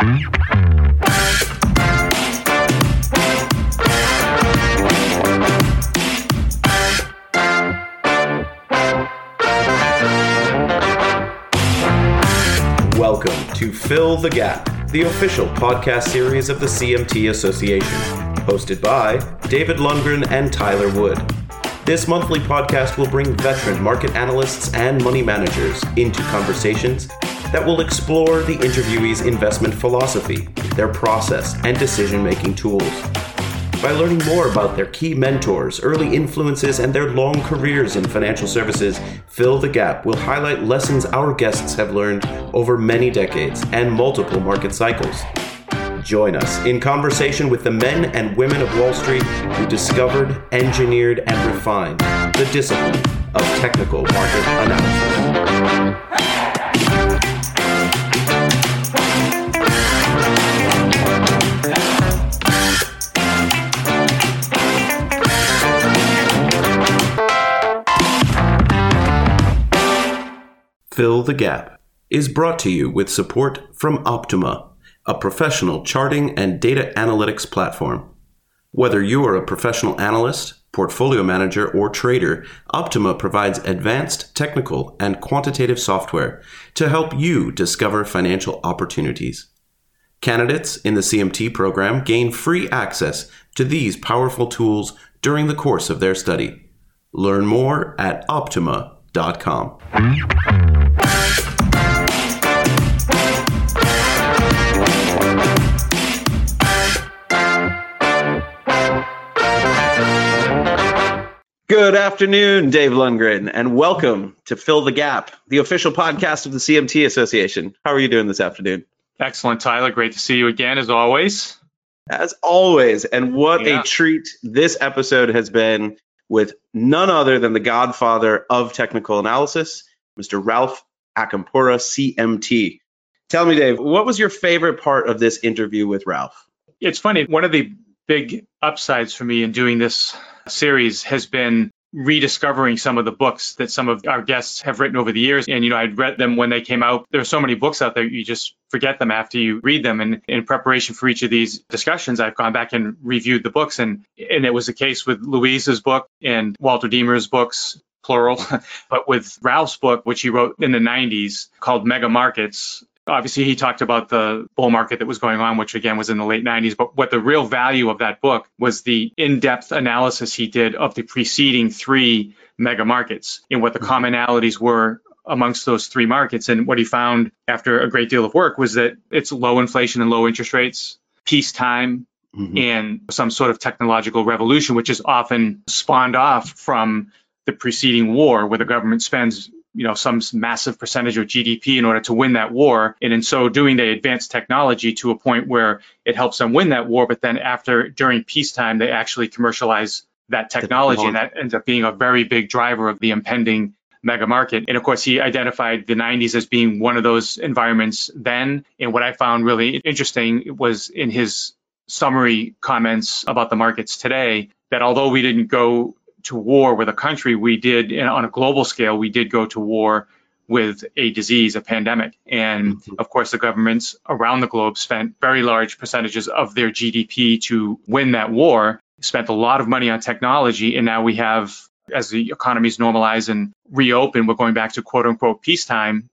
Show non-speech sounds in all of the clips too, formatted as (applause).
Welcome to Fill the Gap, the official podcast series of the CMT Association, hosted by David Lundgren and Tyler Wood. This monthly podcast will bring veteran market analysts and money managers into conversations that will explore the interviewee's investment philosophy, their process, and decision making tools. By learning more about their key mentors, early influences, and their long careers in financial services, Fill the Gap will highlight lessons our guests have learned over many decades and multiple market cycles. Join us in conversation with the men and women of Wall Street who discovered, engineered, and refined the discipline of technical market analysis. Fill the Gap is brought to you with support from Optuma, a professional charting and data analytics platform. Whether you are a professional analyst, portfolio manager, or trader, Optuma provides advanced technical and quantitative software to help you discover financial opportunities. Candidates in the CMT program gain free access to these powerful tools during the course of their study. Learn more at optuma.com. Good afternoon, Dave Lundgren, and welcome to Fill the Gap, the official podcast of the CMT Association. How are you doing this afternoon? Excellent, Tyler. Great to see you again, as always. As always, and what Yeah. a treat this episode has been with none other than the godfather of technical analysis, Mr. Ralph Acampora, CMT. Tell me, Dave, what was your favorite part of this interview with Ralph? It's funny, one of the big upsides for me in doing this series has been rediscovering some of the books that some of our guests have written over the years. And, you know, I'd read them when they came out. There are so many books out there, you just forget them after you read them. And in preparation for each of these discussions, I've gone back and reviewed the books. And, and it was the case with Louise's book and Walter Deemer's books, plural. (laughs) but with Ralph's book, which he wrote in the 90s called Mega Markets, obviously he talked about the bull market that was going on which again was in the late 90s but what the real value of that book was the in-depth analysis he did of the preceding three mega markets and what the mm-hmm. commonalities were amongst those three markets. And what he found after a great deal of work was that it's low inflation and low interest rates peacetime mm-hmm. and some sort of technological revolution which is often spawned off from the preceding war where the government spends you know some massive percentage of GDP in order to win that war. And in so doing they advance technology to a point where it helps them win that war. But then after during peacetime they actually commercialize that technology and that ends up being a very big driver of the impending mega market. And of course he identified the 90s as being one of those environments then. And what I found really interesting was in his summary comments about the markets today that although we didn't go to war with a country, we did on a global scale, we did go to war with a disease, a pandemic. And of course, the governments around the globe spent very large percentages of their GDP to win that war, spent a lot of money on technology. And now we have, as the economies normalize and reopen, we're going back to quote unquote peacetime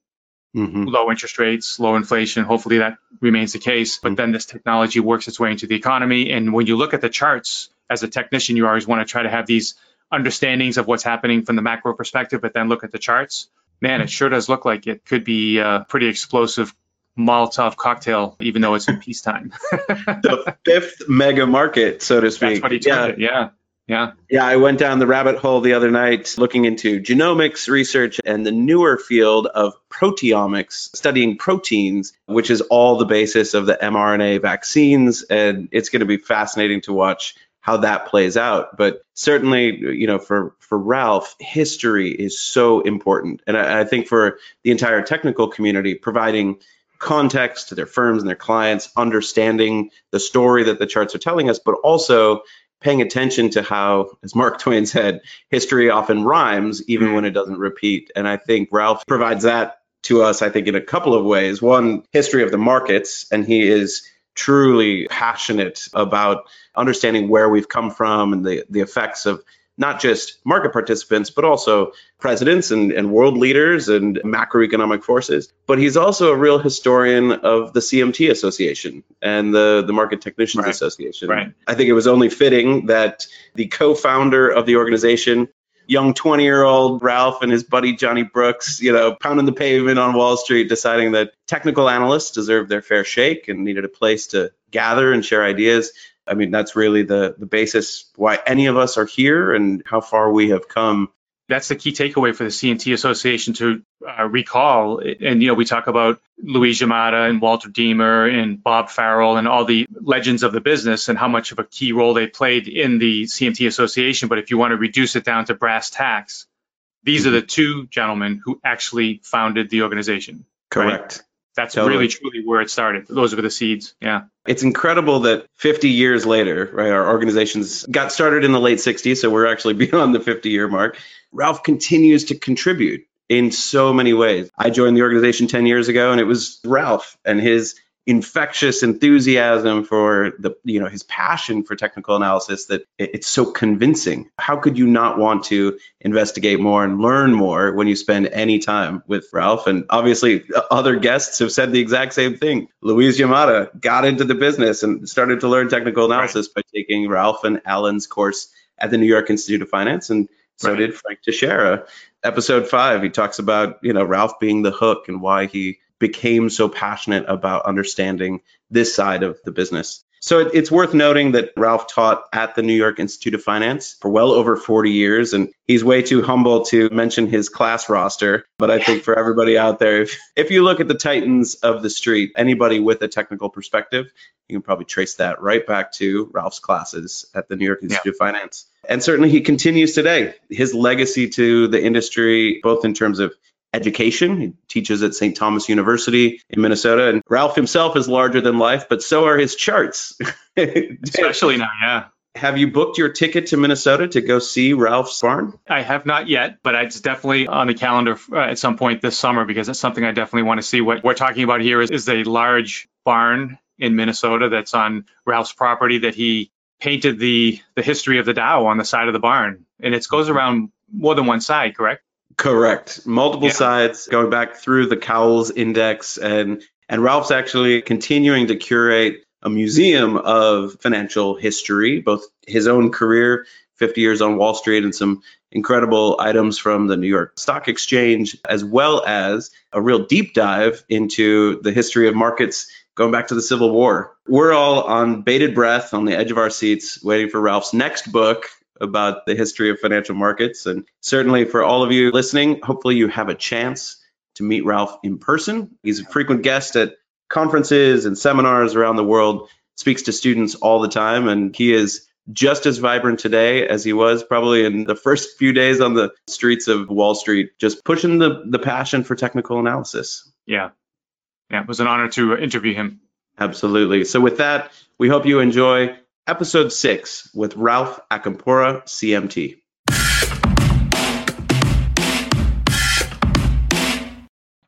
Mhm. low interest rates, low inflation. Hopefully that remains the case. But then this technology works its way into the economy. And when you look at the charts, as a technician, you always want to try to have these understandings of what's happening from the macro perspective, but then look at the charts. Man, it sure does look like it could be a pretty explosive Molotov cocktail, even though it's in (laughs) peacetime. the fifth mega market, so to speak. That's what he yeah. it. Yeah. Yeah. Yeah, I went down the rabbit hole the other night looking into genomics research and the newer field of proteomics, studying proteins, which is all the basis of the mRNA vaccines. And it's going to be fascinating to watch how that plays out. But certainly, you know, for, for Ralph, history is so important. And I, I think for the entire technical community, providing context to their firms and their clients, understanding the story that the charts are telling us, but also paying attention to how, as Mark (laughs) Twain said, history often rhymes even when it doesn't repeat. And I think Ralph provides that to us, I think, in a couple of ways. One, history of the markets, and he is truly passionate about understanding where we've come from and the, the effects of not just market participants, but also presidents and, and world leaders and macroeconomic forces. But he's also a real historian of the CMT Association and the, the Market Technicians Right. Association. Right. I think it was only fitting that the co founder of the organization, young 20 year old Ralph and his buddy Johnny Brooks, you know, pounding the pavement on Wall Street, deciding that technical analysts deserved their fair shake and needed a place to gather and share ideas. I mean, that's really the, the basis why any of us are here and how far we have come. That's the key takeaway for the CMT Association to uh, recall. And, you know, we talk about Louise Yamada and Walter Deemer and Bob Farrell and all the legends of the business and how much of a key role they played in the CMT Association. But if you want to reduce it down to brass tacks, these are the two gentlemen who actually founded the organization. Correct. That's Totally. really truly where it started. Those were the seeds. Yeah. It's incredible that 50 years later, right, our organizations got started in the late 60s, so we're actually (laughs) beyond the 50 year mark. Ralph continues to contribute in so many ways. I joined the organization 10 years ago, and it was Ralph and his infectious enthusiasm for the, you know, his passion for technical analysis that it's so convincing. How could you not want to investigate more and learn more when you spend any time with Ralph? And obviously, other guests have said the exact same thing. Louise Yamada got into the business and started to learn technical analysis by taking Ralph and Alan's course at the New York Institute of Finance, and so Right. did Frank Teixeira. Episode five, he talks about you know Ralph being the hook and why he became so passionate about understanding this side of the business. So it, it's worth noting that Ralph taught at the New York Institute of Finance for well over 40 years, and he's way too humble to mention his class roster. But I think for everybody out there, if, if you look at the titans of the street, anybody with a technical perspective, you can probably trace that right back to Ralph's classes at the New York Institute of Finance. And certainly he continues today. His legacy to the industry, both in terms of education. He teaches at St. Thomas University in Minnesota. And Ralph himself is larger than life, but so are his charts. (laughs) Especially now. Yeah. Have you booked your ticket to Minnesota to go see Ralph's barn? I have not yet, but it's definitely on the calendar uh, at some point this summer because it's something I definitely want to see. What we're talking about here is, is a large barn in Minnesota that's on Ralph's property that he painted the the history of the Dow on the side of the barn, and it goes around more than one side, correct? Correct. Multiple Yeah. sides going back through the Cowles Index and and Ralph's actually continuing to curate a museum of financial history, both his own career, 50 years on Wall Street and some incredible items from the New York Stock Exchange as well as a real deep dive into the history of markets going back to the Civil War. We're all on bated breath on the edge of our seats waiting for Ralph's next book about the history of financial markets. And certainly for all of you listening, hopefully you have a chance to meet Ralph in person. He's a frequent guest at conferences and seminars around the world, speaks to students all the time, and he is just as vibrant today as he was probably in the first few days on the streets of Wall Street, just pushing the, the passion for technical analysis. Yeah. Yeah. It was an honor to interview him. Absolutely. So with that, we hope you enjoy episode six with Ralph Acampora, CMT.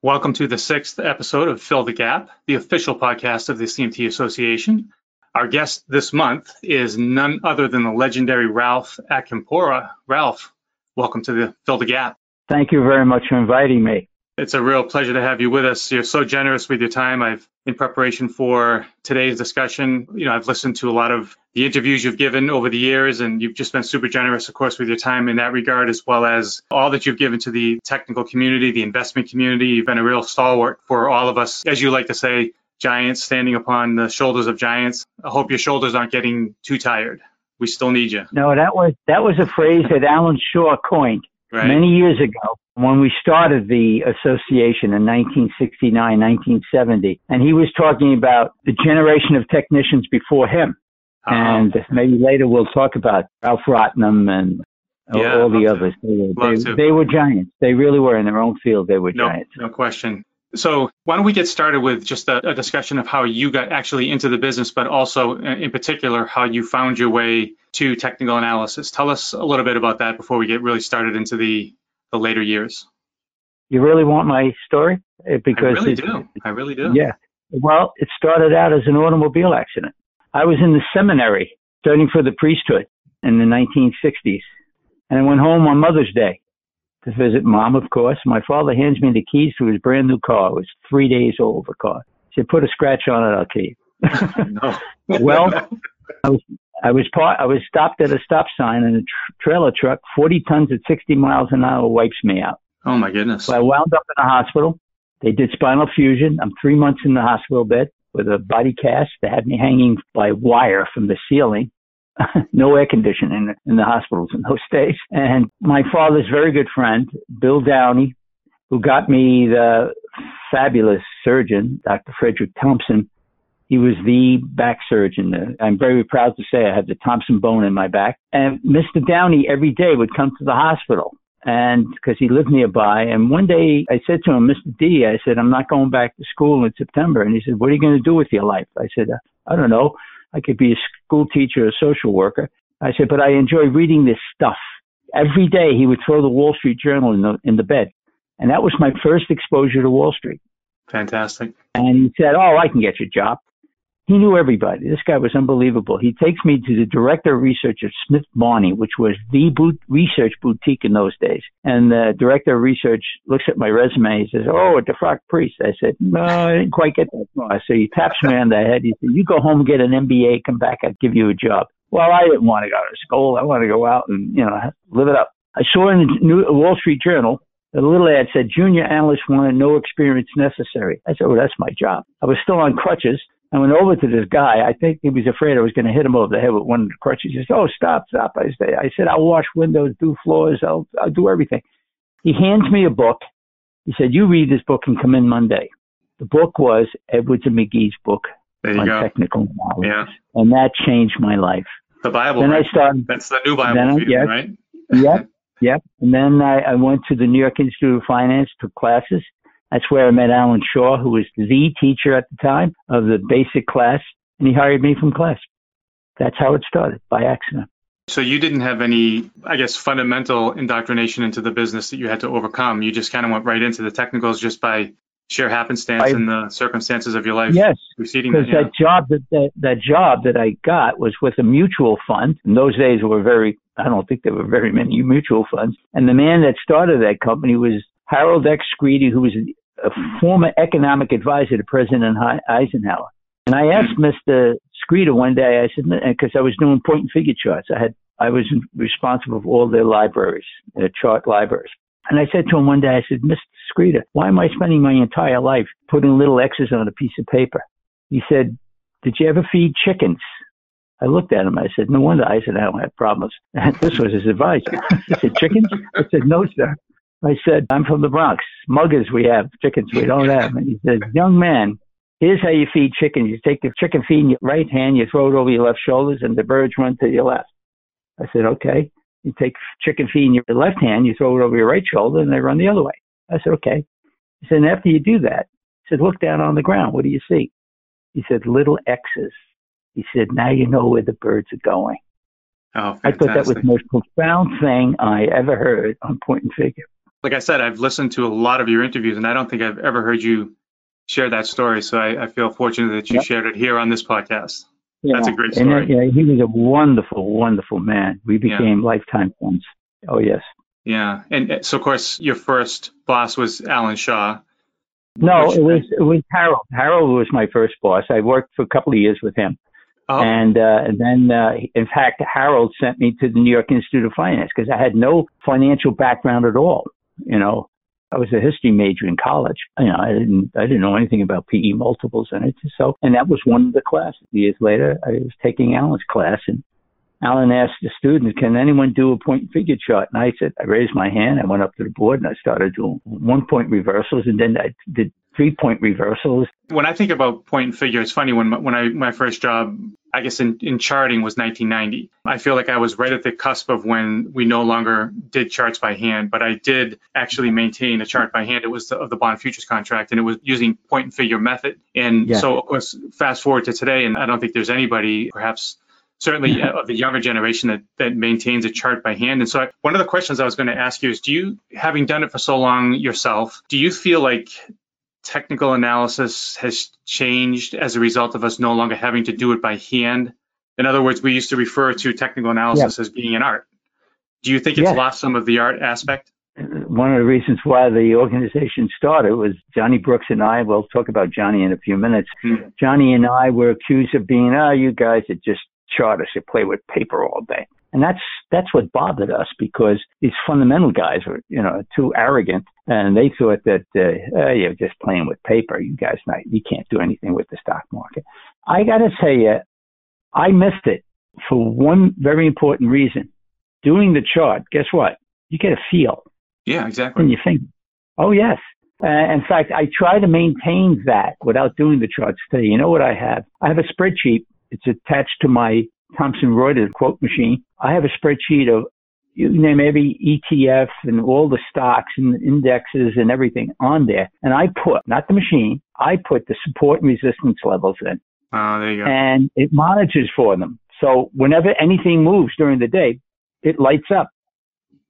Welcome to the sixth episode of Fill the Gap, the official podcast of the CMT Association. Our guest this month is none other than the legendary Ralph Acampora. Ralph, welcome to the Fill the Gap. Thank you very much for inviting me. It's a real pleasure to have you with us. You're so generous with your time. I've, in preparation for today's discussion, you know, I've listened to a lot of the interviews you've given over the years, and you've just been super generous, of course, with your time in that regard, as well as all that you've given to the technical community, the investment community. You've been a real stalwart for all of us, as you like to say, giants standing upon the shoulders of giants. I hope your shoulders aren't getting too tired. We still need you, No, that was that was a phrase that Alan Shaw coined right? many years ago when we started the association in 1969, 1970, and he was talking about the generation of technicians before him. Uh-huh. And maybe later we'll talk about Ralph Rotnem and Yeah, all the others. They were, they, they were giants. They really were in their own field. They were No, giants. no question. So why don't we get started with just a, a discussion of how you got actually into the business, but also uh, in particular how you found your way to technical analysis. Tell us a little bit about that before we get really started into the, the later years. You really want my story? Because I really do. I really do. Yeah. Well, it started out as an automobile accident. I was in the seminary studying for the priesthood in the 1960s, and I went home on Mother's Day to visit mom, of course. My father hands me the keys to his brand new car. It was three days old, the car. He said, put a scratch on it, I'll keep. (laughs) well, I was I was part, I was stopped at a stop sign and a tr- trailer truck, 40 tons at 60 miles an hour, wipes me out. Oh my goodness! So I wound up in the hospital. They did spinal fusion. I'm three months in the hospital bed with a body cast. They had me hanging by wire from the ceiling. (laughs) no air conditioning in, in the hospitals in those (laughs) days. And my father's very good friend, Bill Downey, who got me the fabulous surgeon, Dr. Frederick Thompson. He was the back surgeon. I'm very proud to say I have the Thompson bone in my back. And Mr. Downey every day would come to the hospital and because he lived nearby. And one day I said to him, Mr. D, I said, I'm not going back to school in September. And he said, What are you going to do with your life? I said, I don't know. I could be a school teacher, a social worker. I said, but I enjoy reading this stuff. Every day he would throw the Wall Street Journal in the, in the bed. And that was my first exposure to Wall Street. Fantastic. And he said, Oh, I can get you a job. He knew everybody. This guy was unbelievable. He takes me to the director of research at Smith Barney, which was the boot research boutique in those days. And the director of research looks at my resume. He says, "Oh, a defrocked priest." I said, "No, I didn't quite get that far." So he taps me on the head. He said, "You go home get an MBA. Come back. I'll give you a job." Well, I didn't want to go to school. I want to go out and you know live it up. I saw in the New Wall Street Journal the little ad said junior analyst wanted no experience necessary. I said, "Oh, that's my job." I was still on crutches. I went over to this guy. I think he was afraid I was going to hit him over the head with one of the crutches. He says, "Oh, stop, stop!" I said, "I said I'll wash windows, do floors, I'll I'll do everything." He hands me a book. He said, "You read this book and come in Monday." The book was Edwards and Magee's book on go. technical knowledge, yeah. and that changed my life. The Bible. Then right? I started. That's the new Bible then, for you, yes, right? yep, (laughs) yep. And then I, I went to the New York Institute of Finance, took classes. That's where I met Alan Shaw, who was the teacher at the time of the basic class, and he hired me from class. That's how it started by accident. So you didn't have any, I guess, fundamental indoctrination into the business that you had to overcome. You just kind of went right into the technicals just by sheer happenstance I, and the circumstances of your life. Yes, because that, yeah. that job that, that that job that I got was with a mutual fund. In those days, were very, I don't think there were very many mutual funds. And the man that started that company was Harold X. Schreder, who was a former economic advisor to President Eisenhower. And I asked hmm. Mr. Schreder one day, I said, because I was doing point and figure charts. I had, I was responsible for all their libraries, their chart libraries. And I said to him one day, I said, Mr. Schreder, why am I spending my entire life putting little X's on a piece of paper? He said, did you ever feed chickens? I looked at him. I said, no wonder I said I don't have problems. (laughs) this was his advice. He said, chickens? I said, no, sir. I said, I'm from the Bronx. Muggers we have, chickens we don't (laughs) have. And he said, young man, here's how you feed chickens. You take the chicken feed in your right hand, you throw it over your left shoulders, and the birds run to your left. I said, okay. You take chicken feed in your left hand, you throw it over your right shoulder, and they run the other way. I said, okay. He said, and after you do that, he said, look down on the ground. What do you see? He said, little X's. He said, now you know where the birds are going. Oh, I thought that was the most profound thing I ever heard on point and figure like I said, I've listened to a lot of your interviews, and I don't think I've ever heard you share that story. So I, I feel fortunate that you yep. shared it here on this podcast. Yeah. That's a great story. And, yeah, he was a wonderful, wonderful man. We became yeah. lifetime friends. Oh yes. Yeah, and so of course your first boss was Alan Shaw. No, it was it was Harold. Harold was my first boss. I worked for a couple of years with him. Oh. And, uh, and then, uh, in fact, Harold sent me to the New York Institute of Finance because I had no financial background at all. You know, I was a history major in college. You know, I didn't I didn't know anything about PE multiples and it. So, and that was one of the classes. Years later, I was taking Alan's class, and Alan asked the students, "Can anyone do a point and figure chart?" And I said, I raised my hand. I went up to the board and I started doing one point reversals, and then I did three point reversals. When I think about point and figure, it's funny when when I my first job, I guess in, in charting was 1990. I feel like I was right at the cusp of when we no longer did charts by hand, but I did actually maintain a chart by hand. It was the, of the bond futures contract, and it was using point and figure method. And yeah. so, of course, fast forward to today, and I don't think there's anybody, perhaps certainly (laughs) of the younger generation that, that maintains a chart by hand. And so I, one of the questions I was going to ask you is, do you, having done it for so long yourself, do you feel like technical analysis has changed as a result of us no longer having to do it by hand? In other words, we used to refer to technical analysis yeah. as being an art. Do you think it's lost some of the art aspect? One of the reasons why the organization started was Johnny Brooks and I. We'll talk about Johnny in a few minutes. Hmm. Johnny and I were accused of being, oh, you guys are just chartists. You play with paper all day. And that's that's what bothered us because these fundamental guys were, you know, too arrogant, and they thought that uh, oh, you're just playing with paper. You guys, not, you can't do anything with the stock market. I got to tell you, I missed it for one very important reason. Doing the chart, guess what? You get a feel. Yeah, exactly. And you think, oh yes. Uh, in fact, I try to maintain that without doing the charts today. You know what I have? I have a spreadsheet. It's attached to my Thomson Reuters quote machine. I have a spreadsheet of you name every ETF and all the stocks and indexes and everything on there. And I put, not the machine, I put the support and resistance levels in. Oh, there you go. And it monitors for them. So whenever anything moves during the day, it lights up.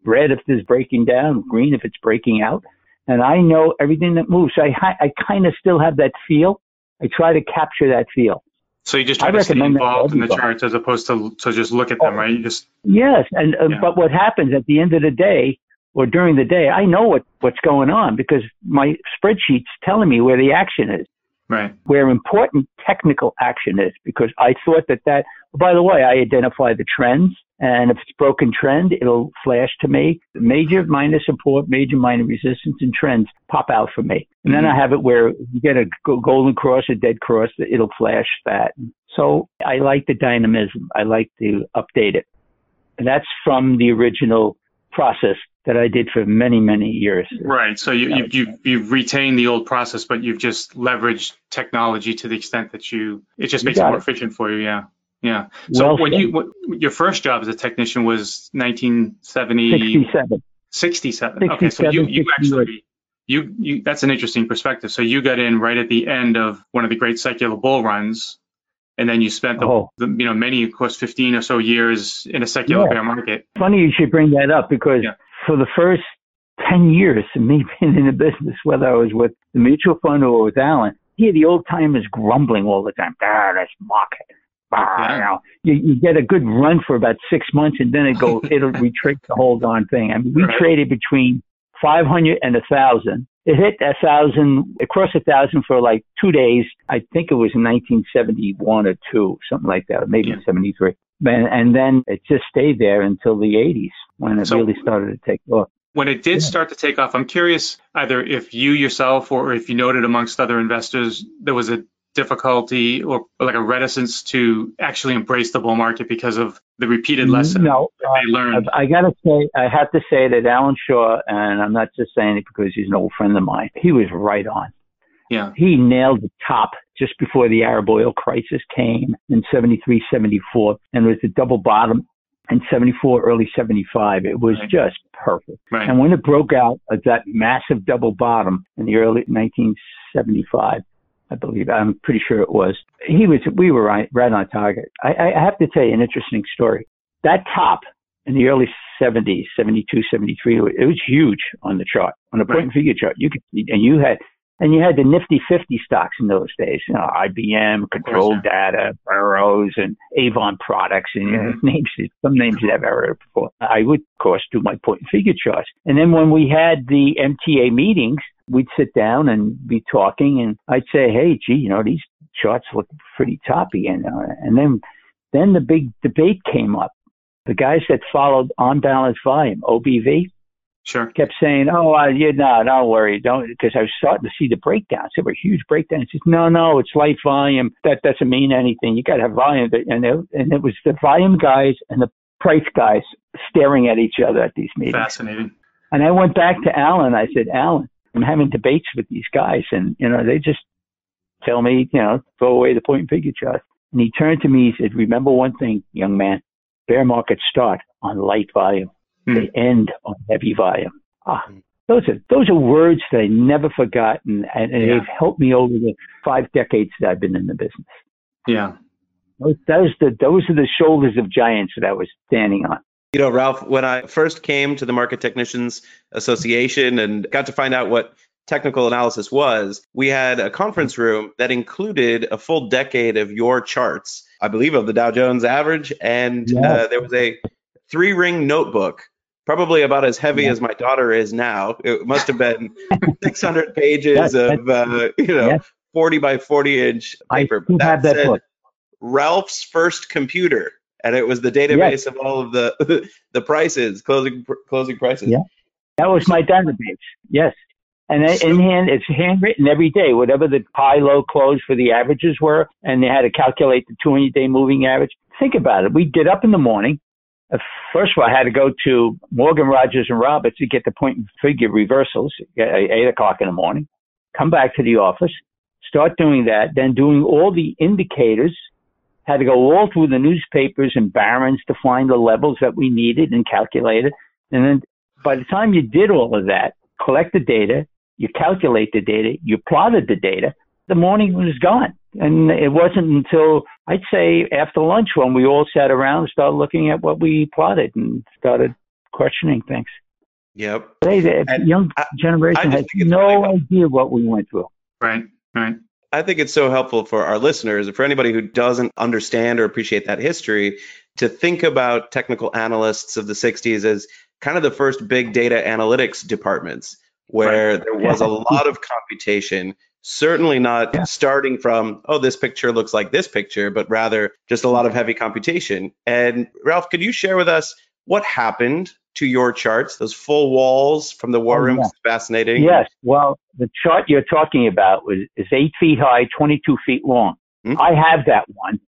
Red if it's breaking down, green if it's breaking out. And I know everything that moves. So I, I kind of still have that feel. I try to capture that feel. So you just try I to stay involved in the charts as opposed to to just look at them, right? You just yes, and uh, yeah. but what happens at the end of the day or during the day, I know what what's going on because my spreadsheet's telling me where the action is right. where important technical action is because I thought that that, by the way, I identify the trends and if it's broken trend, it'll flash to me. Major, minor support, major, minor resistance and trends pop out for me. And then I mm-hmm. have it where you get a golden cross, a dead cross, it'll flash that. So I like the dynamism. I like to update it. And that's from the original process that I did for many, many years. Right. So you, you, you, you've retained the old process, but you've just leveraged technology to the extent that you, it just makes it more it. efficient for you. Yeah. Yeah. So well, when you, when, your first job as a technician was 1970. 67. 67. 67 okay. So you, you actually, you, you, that's an interesting perspective. So you got in right at the end of one of the great secular bull runs and then you spent the, oh. the, you know many of course 15 or so years in a secular yeah. bear market funny you should bring that up because yeah. for the first 10 years of (laughs) me being in the business whether i was with the mutual fund or with alan here the old timers grumbling all the time ah that's market yeah. you, know, you, you get a good run for about six months and then it go (laughs) it'll retrace the whole darn thing i mean we right. traded between 500 and a thousand it hit a thousand, across a thousand for like two days. I think it was in 1971 or two, something like that, or maybe yeah. 73. And, and then it just stayed there until the 80s when it so, really started to take off. When it did yeah. start to take off, I'm curious either if you yourself or if you noted amongst other investors there was a difficulty or, like a reticence to actually embrace the bull market because of the repeated lesson no, that they uh, learned? I, I got to say, I have to say that Alan Shaw, and I'm not just saying it because he's an old friend of mine, he was right on. Yeah. He nailed the top just before the Arab oil crisis came in 73, 74, and was the double bottom in 74, early 75. It was right. just perfect. Right. And when it broke out at that massive double bottom in the early 1975, I believe. I'm pretty sure it was. He was. We were right, right on target. I, I have to tell you an interesting story. That top in the early 70s, 72, 73, it was huge on the chart, on the point and figure chart. You could, and you had, and you had the nifty 50 stocks in those days, you know, IBM, Control. Data, Burroughs, and Avon Products, and mm-hmm. you (laughs) know, names, some names you've ever heard before. I would, of course, do my point and figure charts. And then when we had the MTA meetings, we'd sit down and be talking, and I'd say, "Hey, gee, you know, these charts look pretty toppy," and uh, and then then the big debate came up. The guys that followed on balance volume (OBV) sure kept saying, "Oh, uh, yeah, no, don't worry, don't," because I was starting to see the breakdowns. There were huge breakdowns. He says, "No, no, it's light volume. That doesn't mean anything. You got to have volume." And it, and it was the volume guys and the price guys staring at each other at these meetings. Fascinating. And I went back to Alan. I said, Alan, I'm having debates with these guys, and you know they just tell me, you know, throw away the point and figure chart. And he turned to me. He said, "Remember one thing, young man: bear markets start on light volume, mm. they end on heavy volume." Ah, hmm. those are those are words that I never forgotten, and, and yeah. they've helped me over the five decades that I've been in the business. Yeah, Those, those, the, those are the shoulders of giants that I was standing on. You know, Ralph, when I first came to the Market Technicians Association and got to find out what technical analysis was, we had a conference room that included a full decade of your charts, I believe, of the Dow Jones average. And yeah. uh, there was a three ring notebook, probably about as heavy yeah. as my daughter is now. It must have been (laughs) 600 pages of, uh, you know, 40 by 40 inch paper. I that, that book. Ralph's first computer. And it was the database yes. of all of the (laughs) the prices, closing closing prices. Yeah, that was my database. Yes, and in hand, it's handwritten every day, whatever the high, low, close for the averages were, and they had to calculate the 200 day moving average. Think about it. We'd get up in the morning. Uh, first of all, I had to go to Morgan, Rogers, and Roberts to get the point and figure reversals at 8 o'clock in the morning. Come back to the office, start doing that, then doing all the indicators. Had to go all through the newspapers and Barron's to find the levels that we needed and calculate it. And then by the time you did all of that, collect the data, you calculate the data, you plotted the data, the morning was gone. And it wasn't until I'd say after lunch when we all sat around and started looking at what we plotted and started questioning things. Yep. Today, the and young I, generation I has no really idea what we went through. Right, right. I think it's so helpful for our listeners, for anybody who doesn't understand or appreciate that history, to think about technical analysts of the 60s as kind of the first big data analytics departments where right. there was a lot of computation, certainly not yeah. starting from, oh, this picture looks like this picture, but rather just a lot of heavy computation. And Ralph, could you share with us what happened to your charts, those full walls from the war oh, room? Yeah. fascinating. Yes. Well, the chart you're talking about was, is eight feet high, 22 feet long. Mm-hmm. I have that one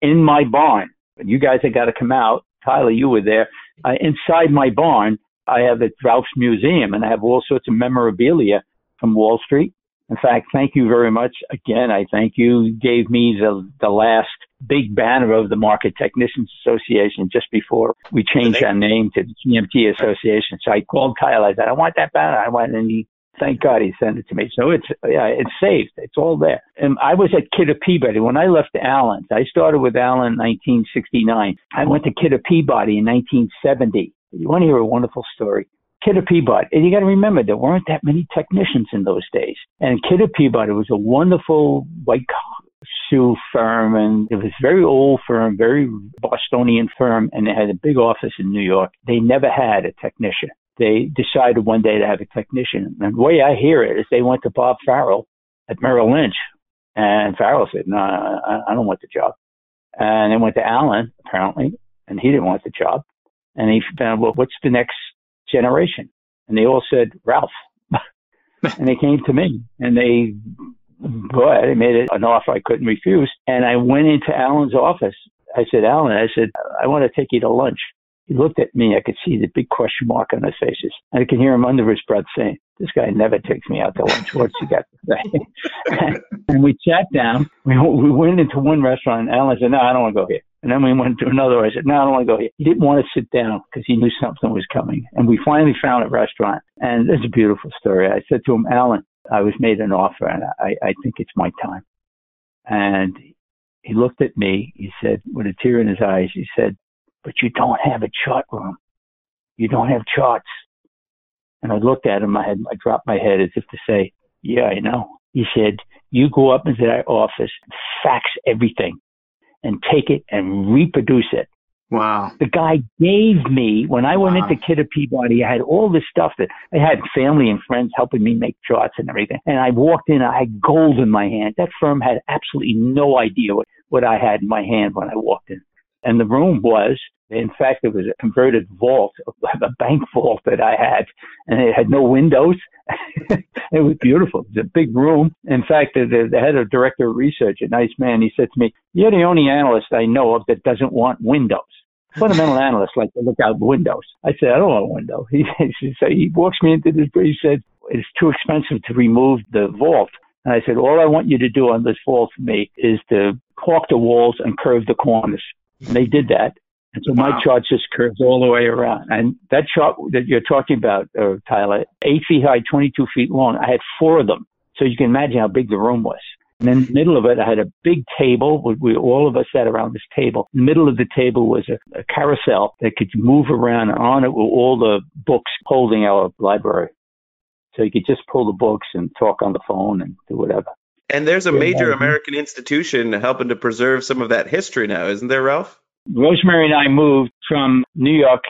in my barn. You guys have got to come out. Tyler, you were there. Uh, inside my barn, I have at Ralph's Museum, and I have all sorts of memorabilia from Wall Street. In fact, thank you very much again. I thank you. you gave me the the last big banner of the Market Technicians Association just before we changed our name to the CMT Association. So I called Kyle. I said, I want that banner. I want, and he, thank God he sent it to me. So it's, yeah, it's saved. It's all there. And I was at Kidder Peabody when I left Alan's. I started with Alan in 1969. I went to Kidder Peabody in 1970. You want to hear a wonderful story? Kidder Peabody. And you got to remember, there weren't that many technicians in those days. And Kidder Peabody was a wonderful white shoe firm, and it was very old firm, very Bostonian firm, and they had a big office in New York. They never had a technician. They decided one day to have a technician. And the way I hear it is they went to Bob Farrell at Merrill Lynch, and Farrell said, "No, I don't want the job." And they went to Alan apparently, and he didn't want the job. And he found, well, what's the next generation? And they all said, Ralph. (laughs) and they came to me and they, boy, they made it an offer I couldn't refuse. And I went into Alan's office. I said, Alan, I said, I want to take you to lunch. He looked at me. I could see the big question mark on his faces. And I could hear him under his breath saying, this guy never takes me out to lunch. What's he got to say? (laughs) and we sat down. We, we went into one restaurant. And Alan said, no, I don't want to go here. And then we went to another. I said, no, I don't want to go here. He didn't want to sit down because he knew something was coming. And we finally found a restaurant. And it's a beautiful story. I said to him, Alan, I was made an offer and I, I think it's my time. And he looked at me. He said, with a tear in his eyes, he said, but you don't have a chart room. You don't have charts. And I looked at him. I had, I dropped my head as if to say, yeah, I know. He said, you go up into that office, fax everything and take it and reproduce it. Wow. The guy gave me, when I went into Kidder Peabody, I had all this stuff that I had family and friends helping me make charts and everything. And I walked in, I had gold in my hand. That firm had absolutely no idea what, what I had in my hand when I walked in. And the room was, in fact, it was a converted vault, (laughs) a bank vault that I had, and it had no windows. (laughs) it was beautiful. It was a big room. In fact, the, the head of director of research, a nice man, he said to me, "You're the only analyst I know of that doesn't want windows." Fundamental (laughs) analysts like to look out the windows. I said, "I don't want a window." He, he, so he walks me into this. He said, "It's too expensive to remove the vault." And I said, "All I want you to do on this vault for me is to caulk the walls and curve the corners." And they did that. And so wow. my chart just curves all the way around. And that chart that you're talking about, uh, Tyler, eight feet high, 22 feet long, I had four of them. So you can imagine how big the room was. And in the middle of it, I had a big table. We, we all of us sat around this table. In the middle of the table was a, a carousel that could move around. And on it were all the books holding our library. So you could just pull the books and talk on the phone and do whatever. And there's a major American institution helping to preserve some of that history now, isn't there, Ralph? Rosemary and I moved from New York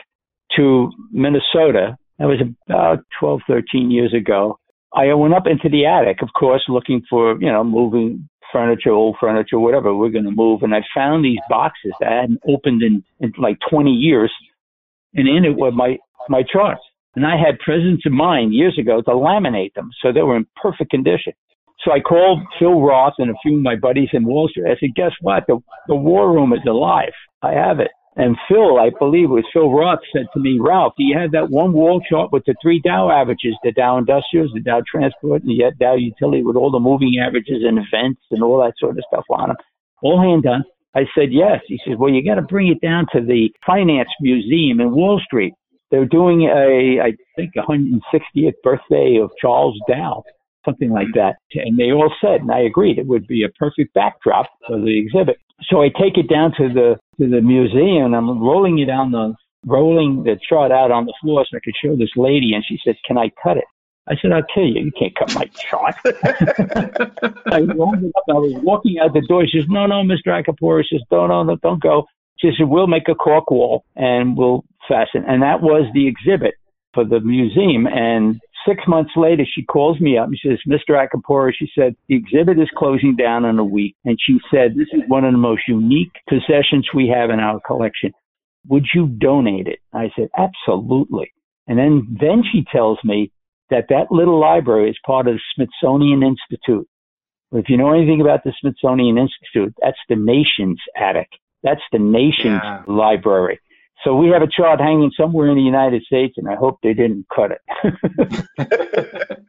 to Minnesota. That was about 12, 13 years ago. I went up into the attic, of course, looking for, you know, moving furniture, old furniture, whatever we're going to move. And I found these boxes that I hadn't opened in, in like 20 years. And in it were my, my charts. And I had presence of mind years ago to laminate them. So they were in perfect condition. So I called Phil Roth and a few of my buddies in Wall Street. I said, guess what? The, the war room is alive. I have it. And Phil, I believe it was Phil Roth, said to me, Ralph, do you have that one wall chart with the three Dow averages, the Dow Industrials, the Dow Transport, and the Dow Utility with all the moving averages and events and all that sort of stuff on them? All hand done. I said, yes. He said, well, you got to bring it down to the Finance Museum in Wall Street. They're doing a, I think, 160th birthday of Charles Dow, something like that. And they all said, and I agreed, it would be a perfect backdrop for the exhibit. So I take it down to the to the museum. I'm rolling it down the rolling the chart out on the floor so I could show this lady, and she said, "Can I cut it?" I said, "I'll kill you. You can't cut my chart." (laughs) I rolled it up. I was walking out the door. She says, "No, no, Mr. Acampora." She says, "Don't, no, no, don't go." She said, "We'll make a cork wall and we'll fasten." And that was the exhibit for the museum. And Six months later, she calls me up and says, Mr. Acampora, she said, the exhibit is closing down in a week. And she said, this is one of the most unique possessions we have in our collection. Would you donate it? I said, absolutely. And then, then she tells me that that little library is part of the Smithsonian Institute. If you know anything about the Smithsonian Institute, that's the nation's attic. That's the nation's yeah. library. So we have a chart hanging somewhere in the United States, and I hope they didn't cut it.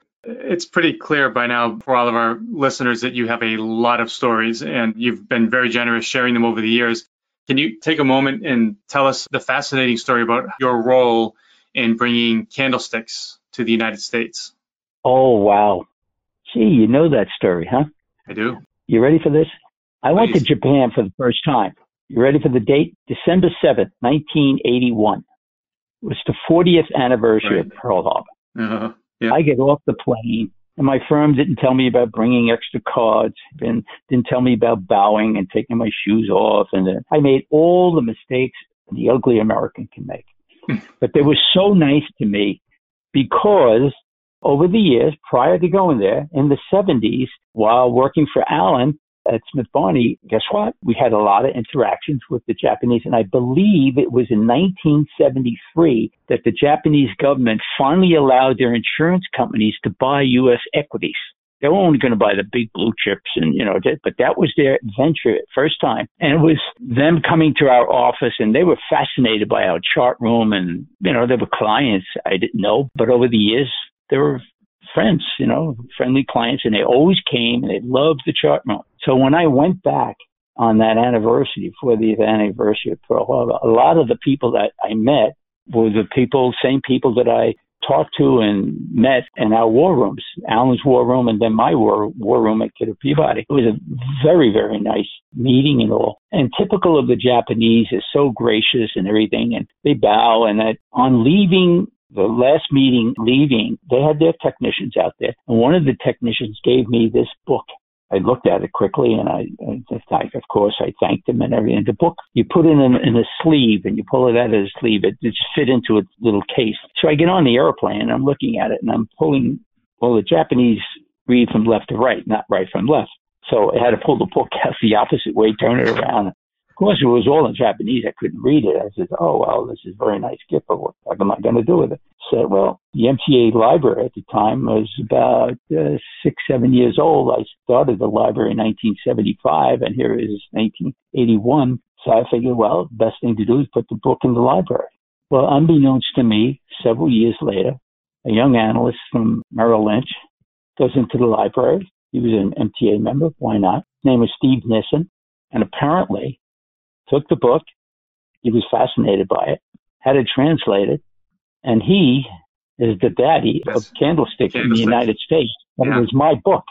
(laughs) it's pretty clear by now for all of our listeners that you have a lot of stories, and you've been very generous sharing them over the years. Can you take a moment and tell us the fascinating story about your role in bringing candlesticks to the United States? Oh, wow. Gee, you know that story, huh? I do. You ready for this? I Please. went to Japan for the first time. You ready for the date? December 7th, 1981. It was the 40th anniversary right. of Pearl Harbor. Uh-huh. Yeah. I get off the plane, and my firm didn't tell me about bringing extra cards, and didn't tell me about bowing and taking my shoes off, and I made all the mistakes the ugly American can make. (laughs) but they were so nice to me because over the years prior to going there in the 70s, while working for Alan, at Smith Barney, guess what? We had a lot of interactions with the Japanese, and I believe it was in 1973 that the Japanese government finally allowed their insurance companies to buy U.S. equities. They were only going to buy the big blue chips, and you know, but that was their venture first time, and it was them coming to our office, and they were fascinated by our chart room, and you know, they were clients I didn't know, but over the years, they were friends, you know, friendly clients, and they always came and they loved the chart room. So when I went back on that anniversary, for the anniversary of Pearl Harbor, a lot of the people that I met were the people, same people that I talked to and met in our war rooms, Alan's war room and then my war, war room at Kidder Peabody. It was a very, very nice meeting and all. And typical of the Japanese is so gracious and everything and they bow and that on leaving the last meeting leaving, they had their technicians out there, and one of the technicians gave me this book. I looked at it quickly, and I, I of course, I thanked him and everything. The book, you put it in, in a sleeve, and you pull it out of the sleeve. It, it just fit into a little case. So I get on the airplane, and I'm looking at it, and I'm pulling. Well, the Japanese read from left to right, not right from left. So I had to pull the book (laughs) out the opposite way, turn it around, course, it was all in Japanese. I couldn't read it. I said, "Oh well, this is very nice gift, but what am I going to do with it?" Said, "Well, the MTA library at the time was about uh, six, seven years old. I started the library in 1975, and here is 1981. So I figured, well, best thing to do is put the book in the library. Well, unbeknownst to me, several years later, a young analyst from Merrill Lynch goes into the library. He was an MTA member. Why not? His name was Steve Nison. And apparently, took the book. He was fascinated by it, had it translated, and he is the daddy yes. of candlesticks in the United States. But yeah. it was my book.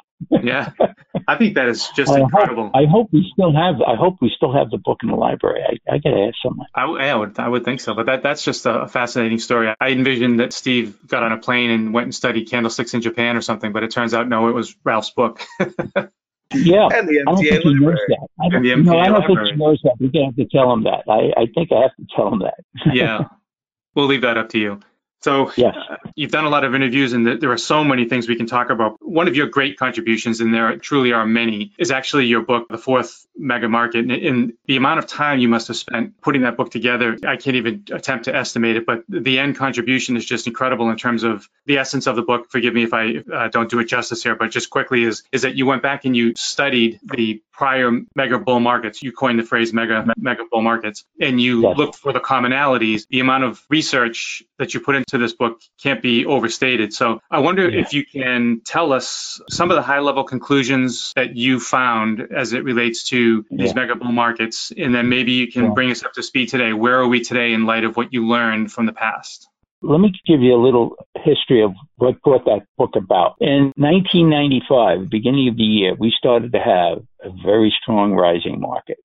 yeah, (laughs) I think that is just I incredible. Hope, I hope we still have. I hope we still have the book in the library. I, I got to ask someone. I, I, would. I would think so. But that that's just a fascinating story. I envisioned that Steve got on a plane and went and studied candlesticks in Japan or something. But it turns out no, it was Ralph's book. (laughs) Yeah, and the MTA I don't think he knows that. I don't, no, I don't think library. he knows that. We're gonna have to tell him that. I, I think I have to tell him that. yeah, (laughs) we'll leave that up to you. So Yes. uh, you've done a lot of interviews, and th- there are so many things we can talk about. One of your great contributions, and there truly are many, is actually your book, The Fourth Mega Market. And, and the amount of time you must have spent putting that book together, I can't even attempt to estimate it. But the end contribution is just incredible in terms of the essence of the book. Forgive me if I uh, don't do it justice here, but just quickly is is that you went back and you studied the prior mega bull markets. You coined the phrase mega mega bull markets, and you Yes. looked for the commonalities. The amount of research that you put into this book can't be overstated. So I wonder Yeah. if you can tell us some of the high level conclusions that you found as it relates to these Yeah. mega bull markets, and then maybe you can Yeah. bring us up to speed today. Where are we today in light of what you learned from the past? Let me give you a little history of what brought that book about. In 1995, beginning of the year, we started to have a very strong rising market.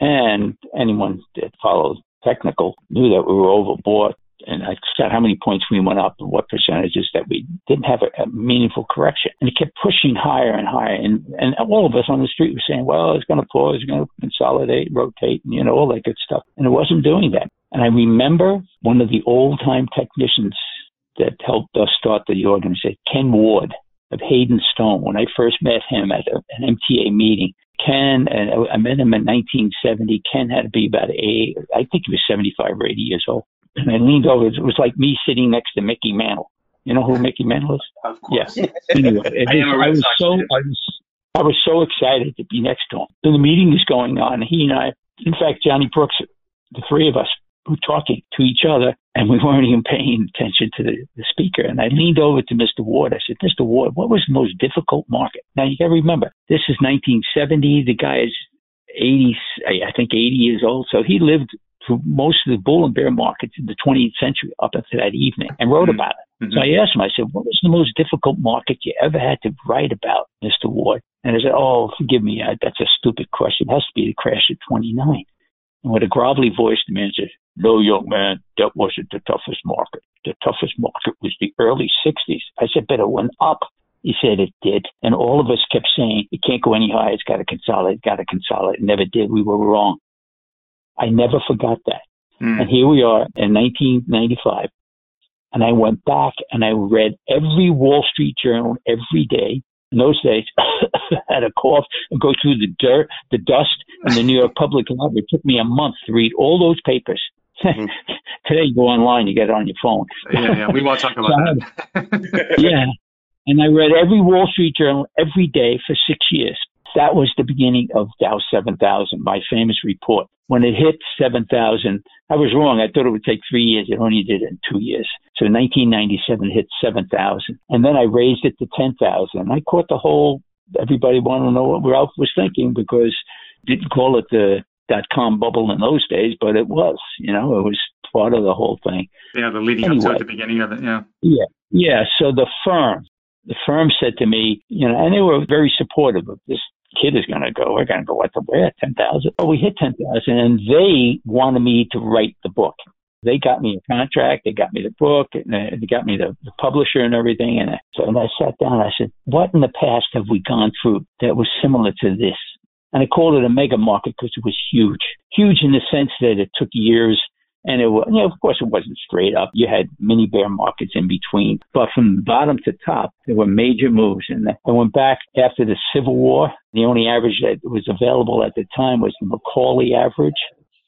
And anyone that follows technical knew that we were overbought. And I said how many points we went up and what percentages that we didn't have a, a meaningful correction. And it kept pushing higher and higher. And, and all of us on the street were saying, well, it's going to pause, it's going to consolidate, rotate, and, you know, all that good stuff. And it wasn't doing that. And I remember one of the old time technicians that helped us start the organization, Ken Ward of Hayden Stone. When I first met him at a, an MTA meeting, Ken, and I met him in 1970. Ken had to be about eight, I think he was 75 or 80 years old. And I leaned over. It was like me sitting next to Mickey Mantle. You know who Mickey Mantle is? Of course. Yes. Anyway, I was- Red I was so. I was I was so excited to be next to him. So the meeting is going on. He and I, in fact, Johnny Brooks, the three of us were talking to each other, and we weren't even paying attention to the, the speaker. And I leaned over to Mr. Ward. I said, Mr. Ward, what was the most difficult market? Now you got to remember, this is 1970. The guy is 80, I think 80 years old. So he lived through most of the bull and bear markets in the 20th century up until that evening and wrote Mhm. about it. Mhm. So I asked him, I said, what was the most difficult market you ever had to write about, Mr. Ward? And I said, oh, forgive me, uh, that's a stupid question. It has to be the crash of 29. And with a grovelly voice, the man said, no, young man, that wasn't the toughest market. The toughest market was the early 60s. I said, but it went up. He said it did. And all of us kept saying, it can't go any higher. It's got to consolidate, got to consolidate. It never did. We were wrong. I never forgot that. Mm. And here we are in 1995. And I went back and I read every Wall Street Journal every day. In those days, I (coughs) had a cough and go through the dirt, the dust in the New York Public Library. It took me a month to read all those papers. Mhm. (laughs) Today, you go online, you get it on your phone. yeah, yeah, we won't talk about that. (laughs) yeah. And I read every Wall Street Journal every day for six years. That was the beginning of Dow 7000, my famous report. When it hit 7,000, I was wrong. I thought it would take three years. It only did it in two years. So 1997 hit 7,000. And then I raised it to 10,000. And I caught the whole, everybody wanted to know what Ralph was thinking because didn't call it the dot com bubble in those days, but it was, you know, it was part of the whole thing. yeah, the leading up to the beginning of it. Yeah. Yeah. Yeah. So the firm, the firm said to me, you know, and they were very supportive of this kid is going to go. We're going to go at the ten thousand. Oh, we hit ten thousand, and they wanted me to write the book. They got me a contract. They got me the book. And they got me the, the publisher and everything. And so and I sat down. I said, "What in the past have we gone through that was similar to this?" And I called it a mega market because it was huge, huge in the sense that it took years and it was, you know, of course, it wasn't straight up. You had mini bear markets in between, but from bottom to top, there were major moves. And I went back after the Civil War. The only average that was available at the time was the Macaulay average.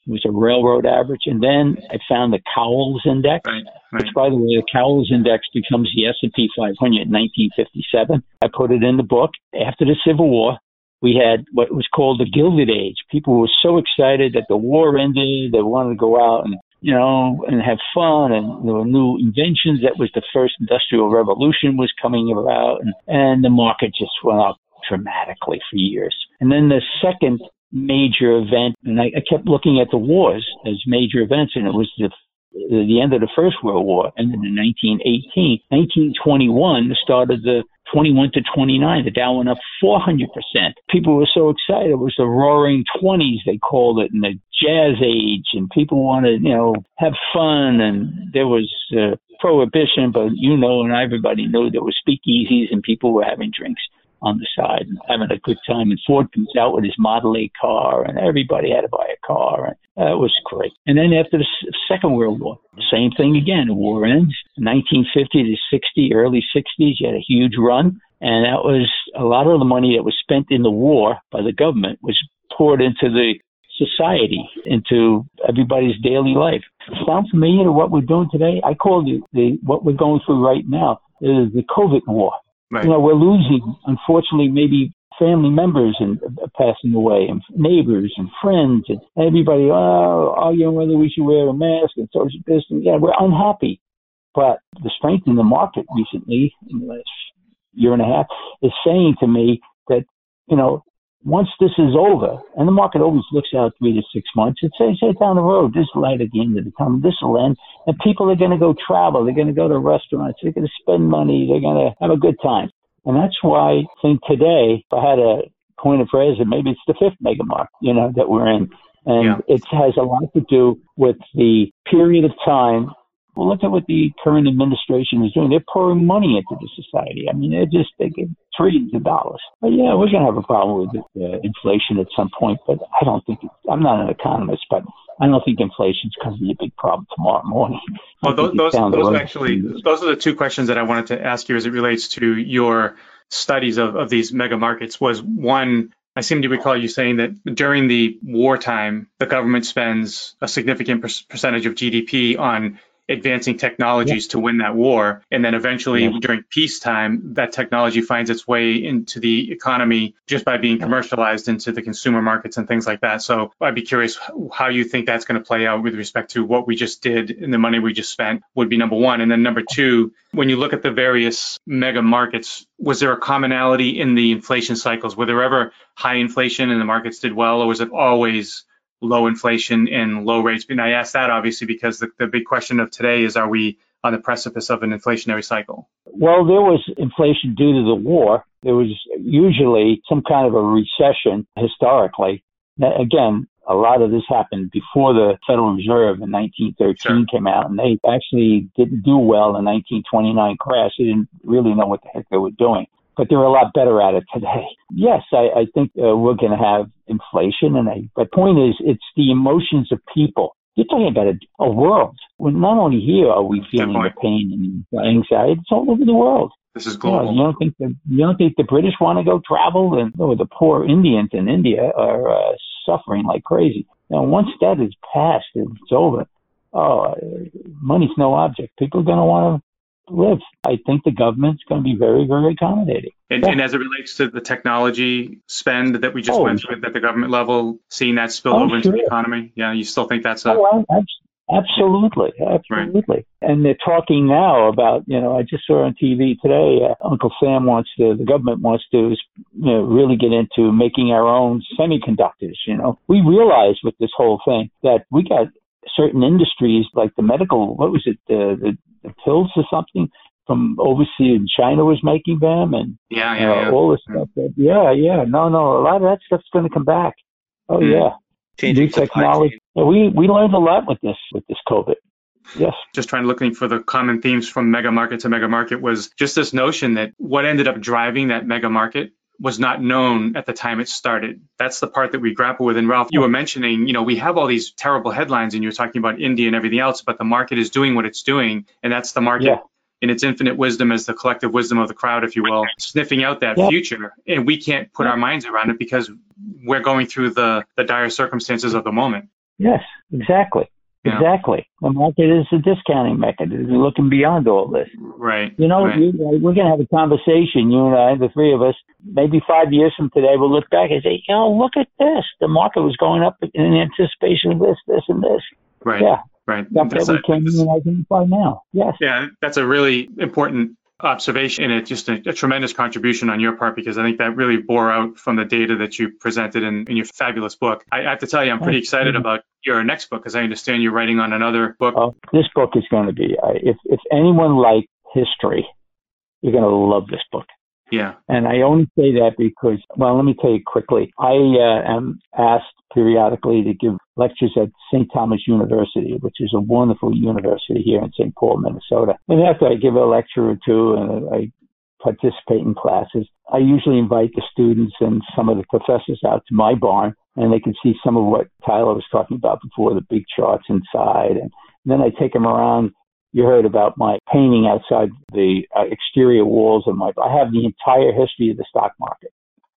It was a railroad average. And then I found the Cowles Index. Right. Which, by the way, the Cowles Index becomes the S&P 500 in 1957. I put it in the book. After the Civil War, we had what was called the Gilded Age. People were so excited that the war ended. They wanted to go out and, you know, and have fun. And there were new inventions. That was the first industrial revolution was coming about. And, and the market just went up dramatically for years. And then the second major event, and I, I kept looking at the wars as major events, and it was the the end of the First World War, ended in 1918. 1921 started the 21 to 29. The Dow went up 400%. People were so excited. It was the roaring 20s, they called it, and the jazz age, and people wanted, you know, have fun. And there was uh, prohibition, but you know, and everybody knew there were speakeasies and people were having drinks on the side and having a good time. And Ford comes out with his Model A car, and everybody had to buy a car. And uh, it was great. And then after the Second World War, the same thing again. The war ends. 1950 to 60, early 60s, you had a huge run. And that was a lot of the money that was spent in the war by the government was poured into the society, into everybody's daily life. Sound familiar to what we're doing today? I call it the what we're going through right now is the COVID war. Right. You know, we're losing, unfortunately, maybe family members and uh, passing away, and neighbors and friends, and everybody oh, arguing whether we should wear a mask and social distance. Yeah, we're unhappy, but the strength in the market recently, in the last year and a half, is saying to me that you know once this is over, and the market always looks out three to six months, it says, hey, down the road, this light at the end of the tunnel, this will end, and people are going to go travel, they're going to go to restaurants, they're going to spend money, they're going to have a good time. And that's why I think today, if I had a point of phrase, and maybe it's the fifth mega market, you know, that we're in. And yeah. it has a lot to do with the period of time well, look at what the current administration is doing. They're pouring money into the society. I mean, they're just they get trillions of dollars. But yeah, we're going to have a problem with uh, inflation at some point. But I don't think I'm not an economist, but I don't think inflation's going to be a big problem tomorrow morning. Well, those, those, those actually those are the two questions that I wanted to ask you as it relates to your studies of, of these mega markets. Was one I seem to recall you saying that during the wartime, the government spends a significant per- percentage of GDP on advancing technologies yeah. to win that war. And then eventually yeah. during peacetime, that technology finds its way into the economy just by being commercialized into the consumer markets and things like that. So I'd be curious how you think that's going to play out with respect to what we just did and the money we just spent would be number one. And then number two, when you look at the various mega markets, was there a commonality in the inflation cycles? Were there ever high inflation and the markets did well, or was it always low inflation and low rates. And I ask that obviously because the, the big question of today is are we on the precipice of an inflationary cycle? Well, there was inflation due to the war. There was usually some kind of a recession historically. Again, a lot of this happened before the Federal Reserve in 1913 sure. came out, and they actually didn't do well in 1929 crash. They didn't really know what the heck they were doing but they're a lot better at it today. (laughs) Yes, I, I think uh, we're going to have inflation, and I, but point is, it's the emotions of people. You're talking about a, a world. Well, not only here are we feeling the pain and anxiety, it's all over the world. This is global. You, know, you don't think the you don't think the British want to go travel, and oh, the poor Indians in India are uh, suffering like crazy. Now, once that is passed, and it's over. Oh, money's no object. People are going to want to live. I think the government's going to be very, very accommodating. And, yeah. and, as it relates to the technology spend that we just oh, went through at the government level, seeing that spill oh, over into the economy, yeah, you still think that's a. Oh, absolutely, absolutely. Right. And they're talking now about, you know, I just saw on TV today, uh, Uncle Sam wants to, the government wants to, you know, really get into making our own semiconductors. You know, we realize with this whole thing that we got certain industries like the medical, what was it, the, the the pills or something from overseas in China was making them and yeah, yeah, uh, yeah. all this stuff. That, yeah, yeah. No, no, a lot of that stuff's going to come back. Oh mm. yeah, Changing new technology. Yeah, we we learned a lot with this with this COVID. Yes. Just trying to looking for the common themes from mega market to mega market was just this notion that what ended up driving that mega market was not known at the time it started. That's the part that we grapple with. And Ralph, you were mentioning, you know, we have all these terrible headlines and you're talking about India and everything else, but the market is doing what it's doing. And that's the market yeah. in its infinite wisdom as the collective wisdom of the crowd, if you will, sniffing out that yeah. future. And we can't put yeah. our minds around it because we're going through the, the dire circumstances of the moment. Yes, exactly. Yeah. Exactly. The market is a discounting mechanism, looking beyond all this. Right. You know, right. We, we're going to have a conversation, you and I, the three of us, maybe five years from today, we'll look back and say, you know, look at this. The market was going up in anticipation of this, this, and this. Right. Yeah. Right. That's, that's what we can identify now. Yes. Yeah, that's a really important observation and it's just a, a, tremendous contribution on your part because I think that really bore out from the data that you presented in, in your fabulous book. I, I, have to tell you, I'm pretty excited about your next book because I understand you're writing on another book. Oh, this book is going to be, uh, if, if anyone likes history, you're going to love this book. Yeah. And I only say that because, well, let me tell you quickly. I uh, am asked periodically to give lectures at St. Thomas University, which is a wonderful university here in St. Paul, Minnesota. And after I give a lecture or two and I participate in classes, I usually invite the students and some of the professors out to my barn and they can see some of what Tyler was talking about before, the big charts inside. And then I take them around you heard about my painting outside the uh, exterior walls of my. I have the entire history of the stock market.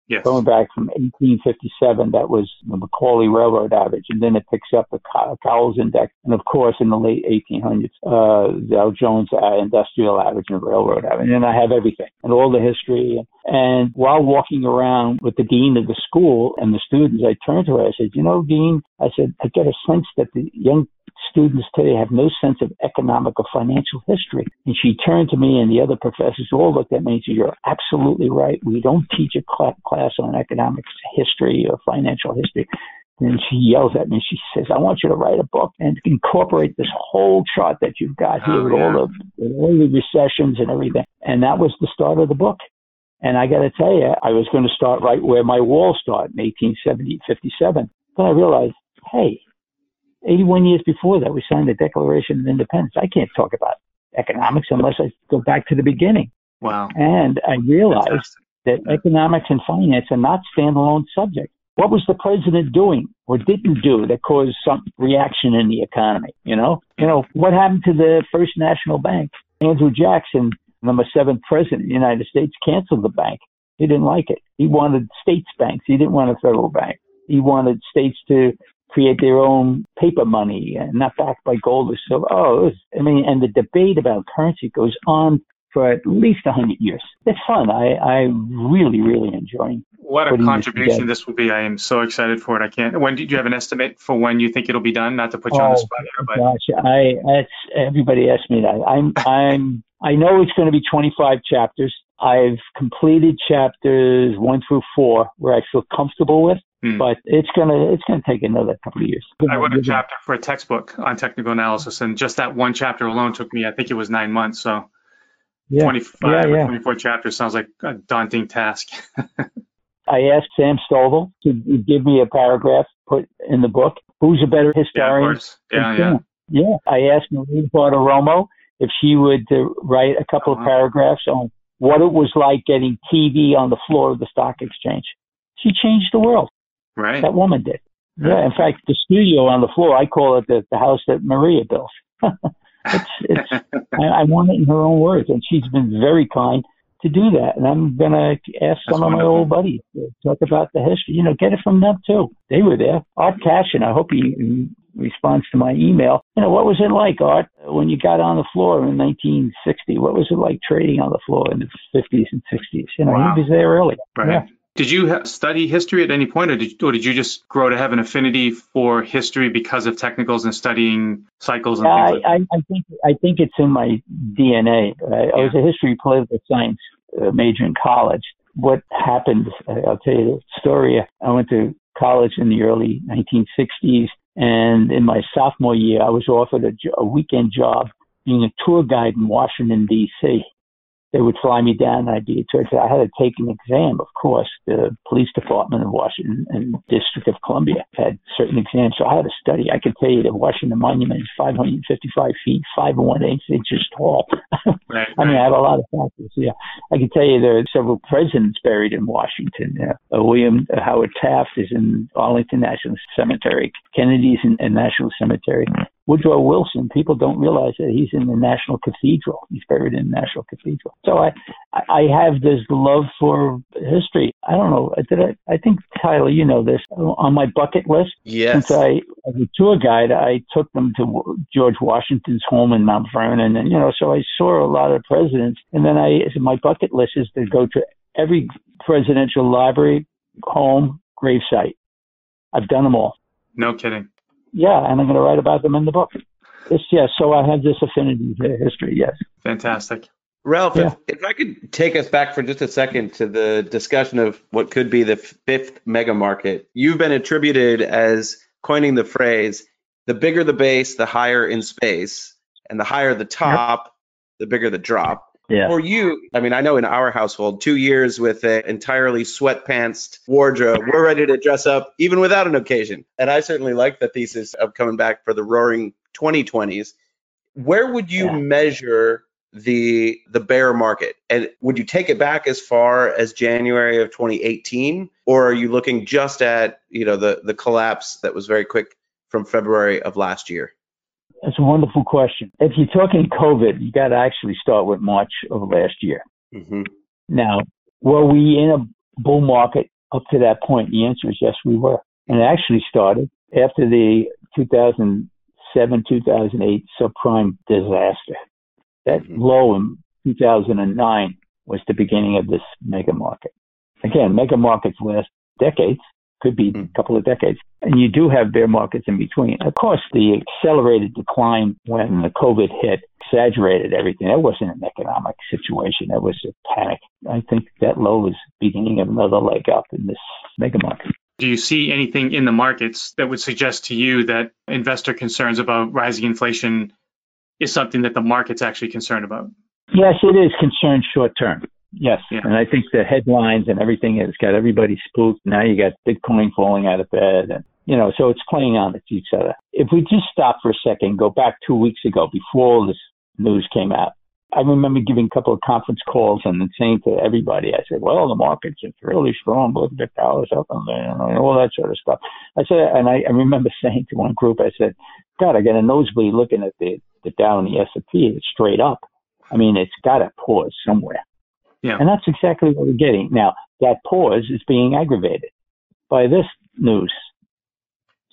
Yes. Going back from 1857, that was the Macaulay Railroad average, and then it picks up the Cowles Index, and of course, in the late 1800s, uh, the Dow Jones uh, Industrial Average and the Railroad Average, and I have everything and all the history. And while walking around with the dean of the school and the students, I turned to her. I said, "You know, dean," I said, "I get a sense that the young students today have no sense of economic or financial history. And she turned to me and the other professors all looked at me and said, You're absolutely right. We don't teach a class on economics history or financial history. And she yells at me. She says, I want you to write a book and incorporate this whole chart that you've got here oh, with, yeah. all the, with all the recessions and everything. And that was the start of the book. And I got to tell you, I was going to start right where my wall started in 1870, 57. Then I realized, hey, 81 years before that, we signed the Declaration of Independence. I can't talk about economics unless I go back to the beginning. Wow. And I realized Fantastic. that economics and finance are not standalone subjects. What was the president doing or didn't do that caused some reaction in the economy? You know, you know what happened to the First National Bank? Andrew Jackson, number seven president of the United States, canceled the bank. He didn't like it. He wanted states banks. He didn't want a federal bank. He wanted states to create their own paper money and not backed by gold or silver. Oh, was, I mean, and the debate about currency goes on for at least a hundred years. It's fun. I I really really enjoy. What a contribution this will be! I am so excited for it. I can't. When do you have an estimate for when you think it'll be done? Not to put you oh, on the oh, spot here, but gosh, I that's everybody asks me that. I'm I'm I know it's going to be 25 chapters. I've completed chapters one through four where I feel comfortable with. Hmm. But it's gonna it's gonna take another couple of years. I wrote a chapter for a textbook on technical analysis, and just that one chapter alone took me I think it was nine months. So yeah. 25 yeah, yeah. or 24 chapters sounds like a daunting task. (laughs) I asked Sam Stovall to give me a paragraph put in the book. Who's a better historian? Yeah, yeah, yeah. Yeah. I asked Maria Bartiromo if she would uh, write a couple uh-huh. of paragraphs on what it was like getting TV on the floor of the stock exchange. She changed the world. Right. That woman did. Yeah. In fact, the studio on the floor, I call it the, the house that Maria built. (laughs) it's, it's, (laughs) I, I want it in her own words, and she's been very kind to do that. And I'm going to ask That's some wonderful. of my old buddies to talk about the history. You know, get it from them too. They were there. Art Cashin, I hope he responds to my email. You know, what was it like, Art, when you got on the floor in 1960? What was it like trading on the floor in the 50s and 60s? You know, wow. he was there early. Right. Yeah. Did you study history at any point, or did, you, or did you just grow to have an affinity for history because of technicals and studying cycles and yeah, things? I, like I, I, think I think it's in my DNA. I, yeah. I was a history political science uh, major in college. What happened? I'll tell you the story. I went to college in the early 1960s, and in my sophomore year, I was offered a, a weekend job being a tour guide in Washington D.C they would fly me down and I'd be a tour. I had to take an exam, of course. The police department of Washington and District of Columbia had certain exams, so I had to study. I can tell you the Washington Monument is 555 feet, five and one eighth inches tall. (laughs) Right, I mean, I have a lot of factors. Yeah, I can tell you there are several presidents buried in Washington. Uh, William Howard Taft is in Arlington National Cemetery. Kennedy's in, in National Cemetery. Woodrow Wilson, people don't realize that he's in the National Cathedral. He's buried in the National Cathedral. So I, I have this love for history. I don't know. Did I? I think Tyler, you know this. On my bucket list, yes. Since I, as a tour guide, I took them to George Washington's home in Mount Vernon, and you know, so I saw a lot of presidents. And then I, my bucket list is to go to every presidential library, home, gravesite. I've done them all. No kidding yeah, and I'm going to write about them in the book. It's, yes, so I have this affinity to history, yes. Fantastic. Ralph, yeah. if, if, I could take us back for just a second to the discussion of what could be the fifth mega market. You've been attributed as coining the phrase, the bigger the base, the higher in space, and the higher the top, yep. the bigger the drop. Yeah. For you, I mean, I know in our household, two years with an entirely sweatpants wardrobe, we're ready to dress up even without an occasion. And I certainly like the thesis of coming back for the roaring 2020s. Where would you Yeah. measure the the bear market? And would you take it back as far as January of 2018, or are you looking just at you know the the collapse that was very quick from February of last year? That's a wonderful question. If you're talking COVID, you got to actually start with March of last year. Mm-hmm. Now, were we in a bull market up to that point? The answer is yes, we were. And it actually started after the 2007 2008 subprime disaster. That Mhm. low in 2009 was the beginning of this mega market. Again, mega markets last decades, could be a Mm. couple of decades. And you do have bear markets in between. Of course, the accelerated decline when the COVID hit exaggerated everything. That wasn't an economic situation. That was a panic. I think that low is beginning of another leg up in this mega market. Do you see anything in the markets that would suggest to you that investor concerns about rising inflation is something that the market's actually concerned about? Yes, it is concerned short term. Yes. Yeah. And I think the headlines and everything has got everybody spooked. Now you got Bitcoin falling out of bed and you know, so it's playing on to each other. If we just stop for a second, go back two weeks ago before all this news came out. I remember giving a couple of conference calls and then saying to everybody, I said, well, the market's it's really strong. Look at the dollars up and and all that sort of stuff. I said, and I, I remember (laughs) saying to one group, I said, God, I got a nosebleed looking at the, the Dow and the S&P. It's straight up. I mean, it's got to pause somewhere. Yeah. And that's exactly what we're getting. Now, that pause is being aggravated by this news.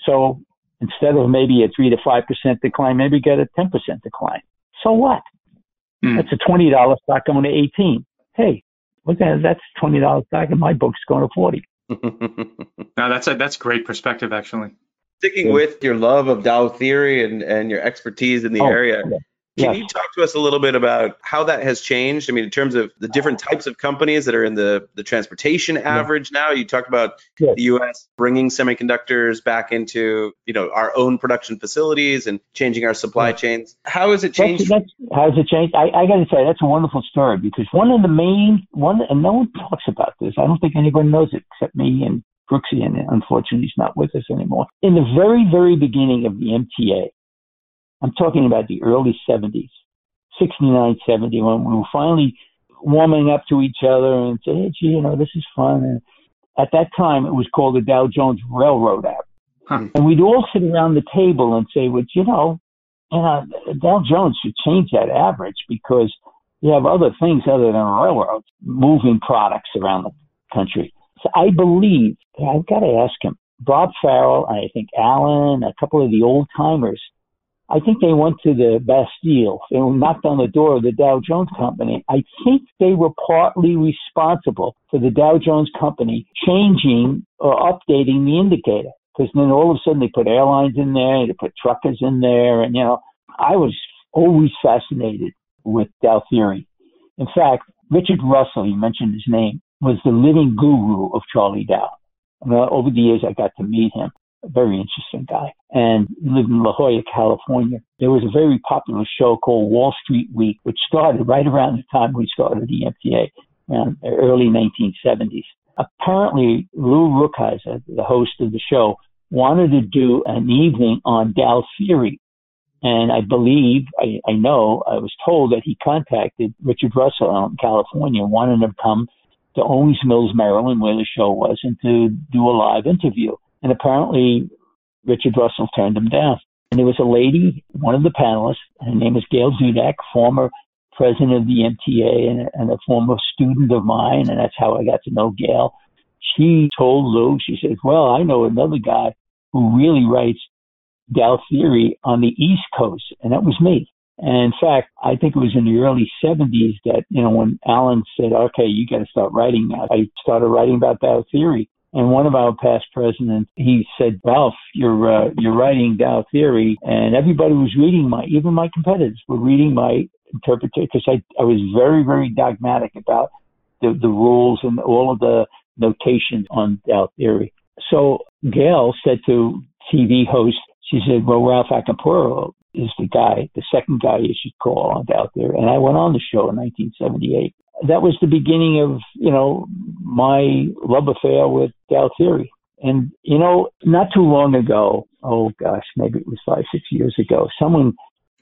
So instead of maybe a 3 to 5% decline, maybe get a 10% decline. So what? Hmm. That's a $20 stock going to 18. Hey, look at that's $20 stock in my book's going to 40. (laughs) No, that's a that's great perspective actually. Sticking Yeah. with your love of Dow theory and, and your expertise in the Oh, area, yeah. Can Yes. you talk to us a little bit about how that has changed? I mean, in terms of the different uh, types of companies that are in the, the transportation average now. You talked about Yes. the U.S. bringing semiconductors back into you know our own production facilities and changing our supply Yeah. chains. How has it That's, changed? how has it changed? I, I got to say, that's a wonderful story because one of the main, one, and no one talks about this. I don't think anyone knows it except me and Brooksy, and unfortunately he's not with us anymore. In the very, very beginning of the MTA, I'm talking about the early 70s, 69, 70, when we were finally warming up to each other and say, hey, gee, you know, this is fun. And at that time, it was called the Dow Jones Railroad App. Huh. And we'd all sit around the table and say, well, you know, you know, Dow Jones should change that average because you have other things other than railroads moving products around the country. So I believe, I've got to ask him, Bob Farrell, I think Alan, a couple of the old timers, I think they went to the Bastille. They knocked on the door of the Dow Jones Company. I think they were partly responsible for the Dow Jones Company changing or updating the indicator. Because then all of a sudden they put airlines in there, they put truckers in there, and you know, I was always fascinated with Dow theory. In fact, Richard Russell, you mentioned his name, was the living guru of Charlie Dow. And, over the years, I got to meet him. A very interesting guy. And lived in La Jolla, California. There was a very popular show called Wall Street Week, which started right around the time we started the MTA, around um, the early 1970s. Apparently, Lou Rukeyser, the host of the show, wanted to do an evening on Dow theory. And I believe, I, I know, I was told that he contacted Richard Russell out in California, wanted him to come to Owings Mills, Maryland, where the show was, and to do a live interview. And apparently, Richard Russell turned him down. And there was a lady, one of the panelists, her name is Gail Dudack, former president of the MTA and, and a former student of mine, and that's how I got to know Gail. She told Lou, she said, Well, I know another guy who really writes Dow theory on the East Coast, and that was me. And in fact, I think it was in the early 70s that, you know, when Alan said, okay, you got to start writing now, I started writing about Dow theory. And one of our past presidents, he said, Ralph, you're, uh, you're writing Dow theory. And everybody was reading my, even my competitors were reading my interpretation because I, I was very, very dogmatic about the, the rules and all of the notations on Dow theory. So Gail said to TV host, she said, well, Ralph Acampora, is the guy, the second guy you should call out there. And I went on the show in 1978. That was the beginning of, you know, my love affair with Dow Theory. And, you know, not too long ago, oh gosh, maybe it was five, six years ago, someone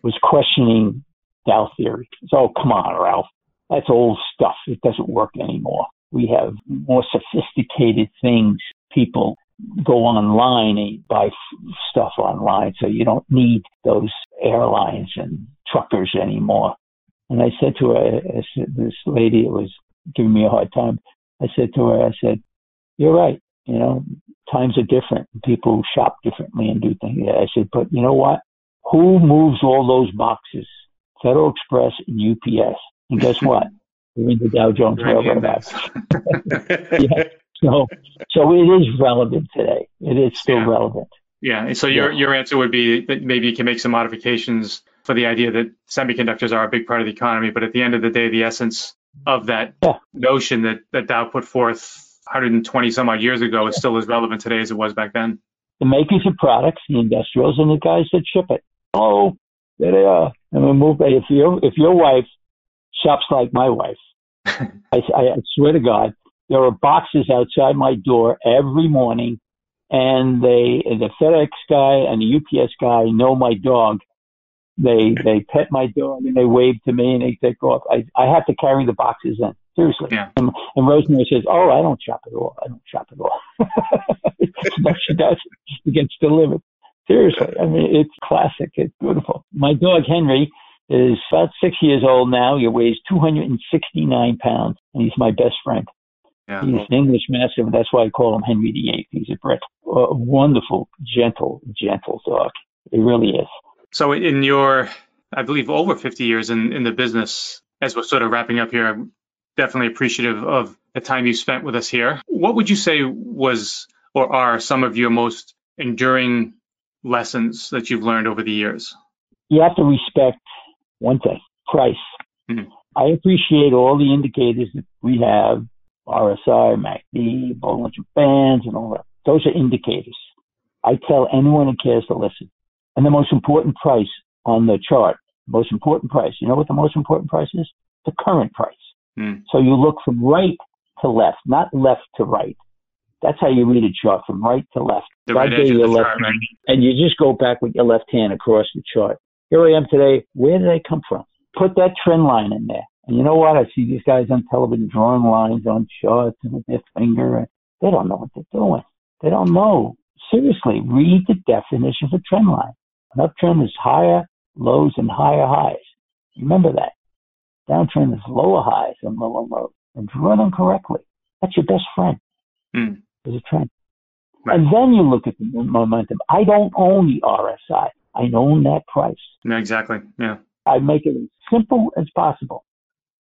was questioning Dow Theory. So, oh, come on, Ralph. That's old stuff. It doesn't work anymore. We have more sophisticated things. People go online and buy stuff online, so you don't need those airlines and truckers anymore. And I said to her, this lady was giving me a hard time. I said to her, I said, "You're right. You know, times are different. People shop differently and do things." I said, "But you know what? Who moves all those boxes? Federal Express and UPS. And guess what? (laughs) We're in the Dow Jones Railroad (laughs) yeah. So, so it is relevant today. It is still yeah. relevant. Yeah. So your your answer would be that maybe you can make some modifications for the idea that semiconductors are a big part of the economy, but at the end of the day, the essence of that yeah. notion that that Dow put forth 120 some odd years ago is still as relevant today as it was back then. The makers of products, the industrials, and the guys that ship it. Oh, there they are. And we move. If your if your wife shops like my wife, (laughs) I, I swear to God, there are boxes outside my door every morning, and they the FedEx guy and the UPS guy know my dog. They they pet my dog and they wave to me and they take off. I I have to carry the boxes in. Seriously. Yeah. And, and Rosemary says, "Oh, I don't shop at all. I don't shop at all." (laughs) no, she does. It gets delivered. Seriously, I mean, it's classic. It's beautiful. My dog Henry is about six years old now. He weighs 269 pounds, and he's my best friend. Yeah. He's an English Mastiff. That's why I call him Henry VIII. He's a, Brit. a wonderful, gentle, gentle dog. It really is. So, in your, I believe, over 50 years in, in the business, as we're sort of wrapping up here, I'm definitely appreciative of the time you spent with us here. What would you say was or are some of your most enduring lessons that you've learned over the years? You have to respect one thing price. Mm-hmm. I appreciate all the indicators that we have RSI, MACD, Bollinger Bands, and all that. Those are indicators. I tell anyone who cares to listen. And the most important price on the chart, most important price, you know what the most important price is? The current price. Mm. So you look from right to left, not left to right. That's how you read a chart from right to left. The right edge of the left chart, hand, and you just go back with your left hand across the chart. Here I am today. Where did I come from? Put that trend line in there. And you know what? I see these guys on television drawing lines on charts and with their finger. They don't know what they're doing. They don't know. Seriously, read the definition of a trend line. An uptrend is higher lows and higher highs. Remember that. Downtrend is lower highs and lower lows. And run them correctly. That's your best friend. Mm a trend. Right. And then you look at the momentum. I don't own the RSI. I own that price. Yeah, exactly. Yeah. I make it as simple as possible.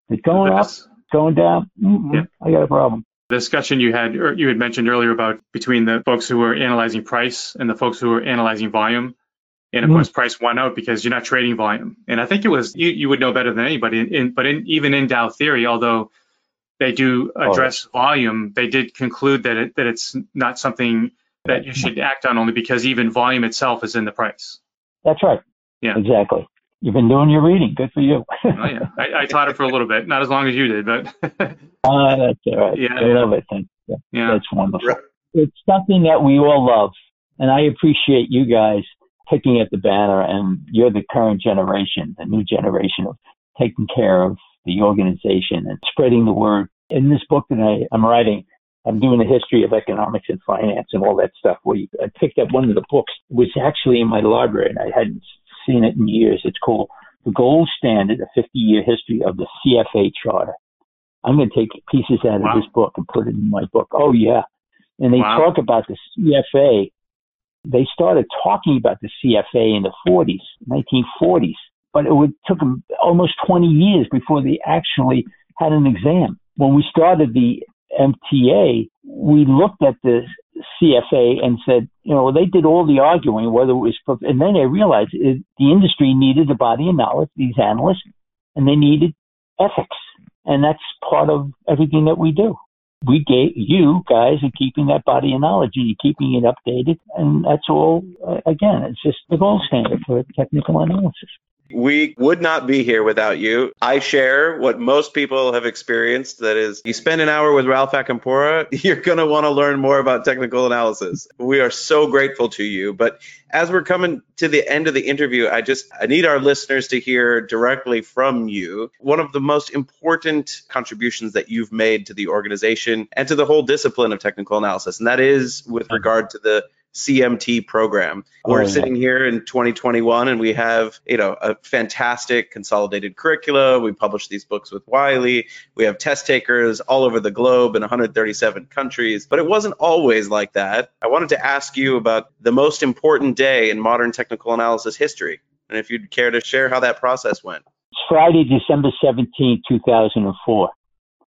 It's going up, going down. Yeah. I got a problem. The discussion you had, or you had mentioned earlier about between the folks who are analyzing price and the folks who are analyzing volume. And of mm-hmm. course, price won out because you're not trading volume. And I think it was you, you would know better than anybody. In, but in, even in Dow theory, although they do oh. address oh. volume, they did conclude that it, that it's not something that you should act on only because even volume itself is in the price. That's right. Yeah. Exactly. You've been doing your reading. Good for you. oh, yeah. I, I, taught it for a little bit, not as long as you did, but. uh, (laughs) that's all right. Yeah, I love it. Yeah, yeah. That's wonderful. It's something that we all love. And I appreciate you guys picking at the banner and you're the current generation, the new generation of taking care of the organization and spreading the word. In this book that I, I'm writing, I'm doing a history of economics and finance and all that stuff. Where you, I picked up one of the books, was actually in my library and I hadn't seen it in years. It's called The Gold Standard, a 50 year history of the CFA Charter. I'm going to take pieces out wow. of this book and put it in my book. Oh, yeah. And they wow. talk about the CFA. They started talking about the CFA in the 40s, 1940s but it would, took them almost 20 years before they actually had an exam. When we started the MTA, we looked at the CFA and said, you know, they did all the arguing whether it was, and then they realized it, the industry needed a body of knowledge, these analysts, and they needed ethics. And that's part of everything that we do. We gave you guys are keeping that body of knowledge and you're keeping it updated. And that's all, uh, again, it's just the gold standard for technical analysis. We would not be here without you. I share what most people have experienced. That is, you spend an hour with Ralph Acampora, (laughs) you're going to want to learn more about technical analysis. We are so grateful to you. But as we're coming to the end of the interview, I just I need our listeners to hear directly from you one of the most important contributions that you've made to the organization and to the whole discipline of technical analysis, and that is with regard to the CMT program. We're oh, sitting here in 2021 and we have, you know, a fantastic consolidated curricula. We publish these books with Wiley. We have test takers all over the globe in 137 countries, but it wasn't always like that. I wanted to ask you about the most important day in modern technical analysis history and if you'd care to share how that process went. It's Friday, December 17, 2004.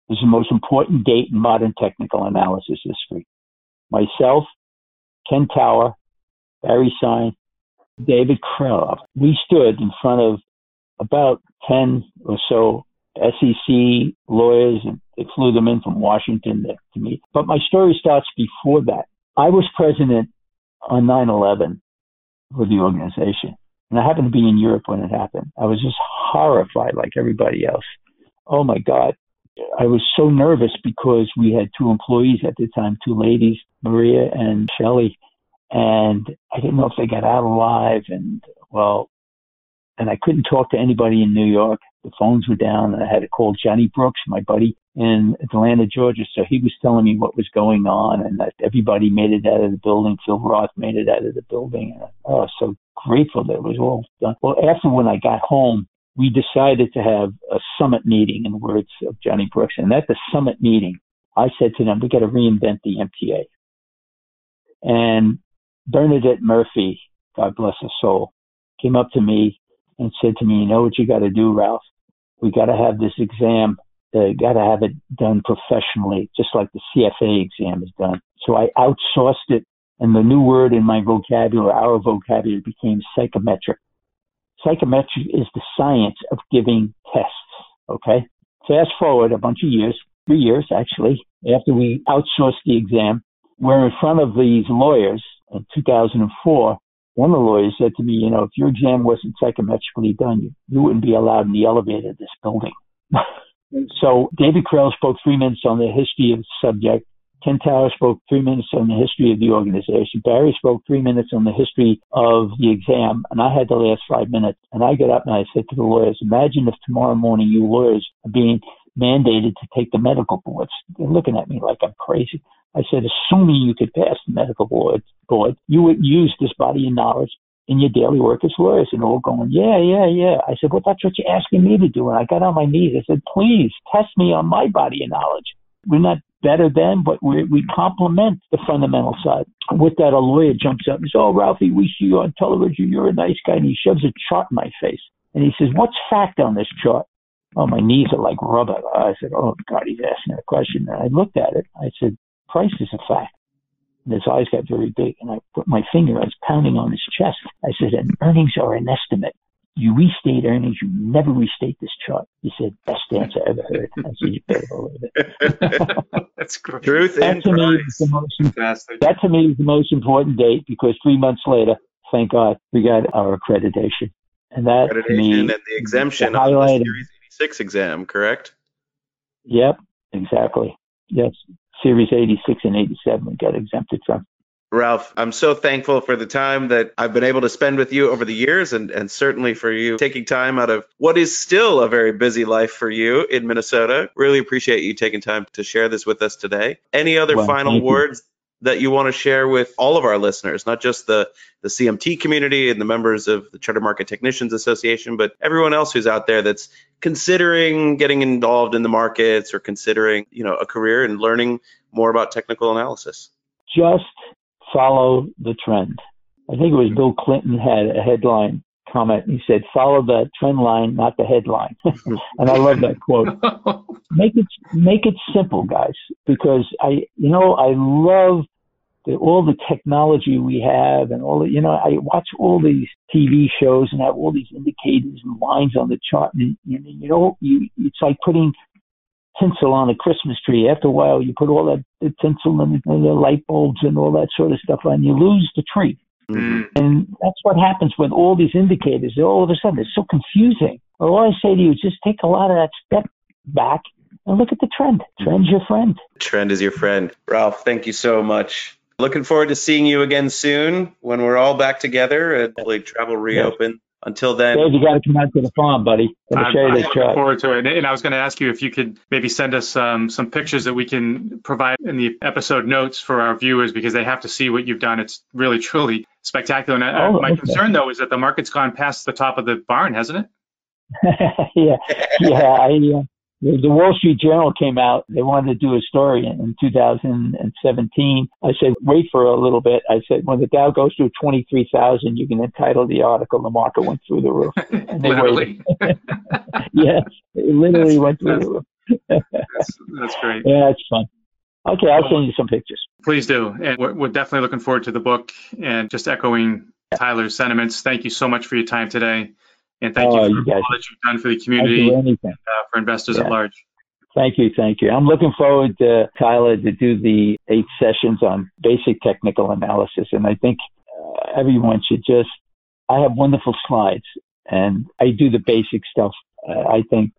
This is the most important date in modern technical analysis history. Myself, Ken Tower, Barry Sine, David Kreloff. We stood in front of about 10 or so SEC lawyers, and they flew them in from Washington to, to meet. But my story starts before that. I was president on 9 11 for the organization, and I happened to be in Europe when it happened. I was just horrified, like everybody else. Oh my God. I was so nervous because we had two employees at the time, two ladies, Maria and Shelley, and I didn't know if they got out alive. And well, and I couldn't talk to anybody in New York. The phones were down, and I had to call Johnny Brooks, my buddy in Atlanta, Georgia. So he was telling me what was going on, and that everybody made it out of the building. Phil Roth made it out of the building. And I, oh, so grateful that it was all done. Well, after when I got home, we decided to have a summit meeting, in the words of Johnny Brooks. And at the summit meeting, I said to them, we got to reinvent the MTA. And Bernadette Murphy, God bless her soul, came up to me and said to me, you know what you got to do, Ralph? We got to have this exam. Uh, got to have it done professionally, just like the CFA exam is done. So I outsourced it, and the new word in my vocabulary, our vocabulary, became psychometric. Psychometric is the science of giving tests. Okay. Fast forward a bunch of years, three years actually, after we outsourced the exam, we're in front of these lawyers in 2004, one of the lawyers said to me, you know, if your exam wasn't psychometrically done, you, you wouldn't be allowed in the elevator of this building. (laughs) so David Krell spoke three minutes on the history of the subject. Ken Tower spoke three minutes on the history of the organization. Barry spoke three minutes on the history of the exam, and I had the last five minutes. And I got up and I said to the lawyers, imagine if tomorrow morning you lawyers are being mandated to take the medical boards. They're looking at me like I'm crazy. I said, assuming you could pass the medical board, board, you would use this body of knowledge in your daily work as lawyers. And all going, yeah, yeah, yeah. I said, well, that's what you're asking me to do. And I got on my knees. I said, please test me on my body of knowledge. We're not better than, but we we complement the fundamental side. With that, a lawyer jumps up and says, oh, Ralphie, we see you on television. You're a nice guy. And he shoves a chart in my face. And he says, what's fact on this chart? Oh, my knees are like rubber. I said, oh, God, he's asking a question. And I looked at it. I said, price is a fact. And his eyes got very big, and I put my finger, I was pounding on his chest. I said, and earnings are an estimate. You restate earnings, you never restate this chart. He said, best answer I ever heard. I said, you better believe it. (laughs) That's great. Truth that to, me is the most, Fantastic. that to me is the most important date because three months later, thank God, we got our accreditation. And that accreditation me, and the exemption the of the Series 86 exam, correct? Yep, exactly. Yes. Series 86 and 87 got exempted from. Ralph, I'm so thankful for the time that I've been able to spend with you over the years and, and certainly for you taking time out of what is still a very busy life for you in Minnesota. Really appreciate you taking time to share this with us today. Any other well, final words that you want to share with all of our listeners, not just the, the CMT community and the members of the Charter Market Technicians Association, but everyone else who's out there that's considering getting involved in the markets or considering, you know, a career and learning more about technical analysis? Just follow the trend. I think it was Bill Clinton had a headline comment. He said, "Follow the trend line, not the headline." (laughs) and I love that quote. (laughs) make it make it simple, guys, because I, you know, I love the, all the technology we have, and all the, you know, I watch all these TV shows and have all these indicators and lines on the chart, and, and you know, you, it's like putting tinsel on a Christmas tree. After a while, you put all that the tinsel and the light bulbs and all that sort of stuff on. You lose the tree. Mm. And that's what happens with all these indicators. All of a sudden, it's so confusing. All I say to you is just take a lot of that step back and look at the trend. Trend's your friend. Trend is your friend. Ralph, thank you so much. Looking forward to seeing you again soon when we're all back together and hopefully travel reopen. Until then, Dave, you got to come out to the farm, buddy. Let me I'm, show you I'm looking truck. forward to it. And I was going to ask you if you could maybe send us um, some pictures that we can provide in the episode notes for our viewers because they have to see what you've done. It's really, (laughs) truly spectacular. And uh, Oh, my okay. concern, though, is that the market's gone past the top of the barn, hasn't it? (laughs) yeah, yeah. I, uh, the, Wall Street Journal came out. They wanted to do a story in, in 2017. I said, wait for a little bit. I said, when the Dow goes through 23,000, you can entitle the article, The Market Went Through the Roof. (laughs) And they Literally. (laughs) yes, it literally That's- went through the roof. that's, that's great. (laughs) Yeah, it's fun. Okay, I'll send you some pictures. Please do. And we're, we're definitely looking forward to the book and just echoing Tyler's sentiments. Thank you so much for your time today. And thank Oh, you you for all that you've done for the community, do uh, for investors Yeah. at large. Thank you, thank you. I'm looking forward to Tyler to do the eight sessions on basic technical analysis, and I think uh, everyone should just. I have wonderful slides, and I do the basic stuff. Uh, I think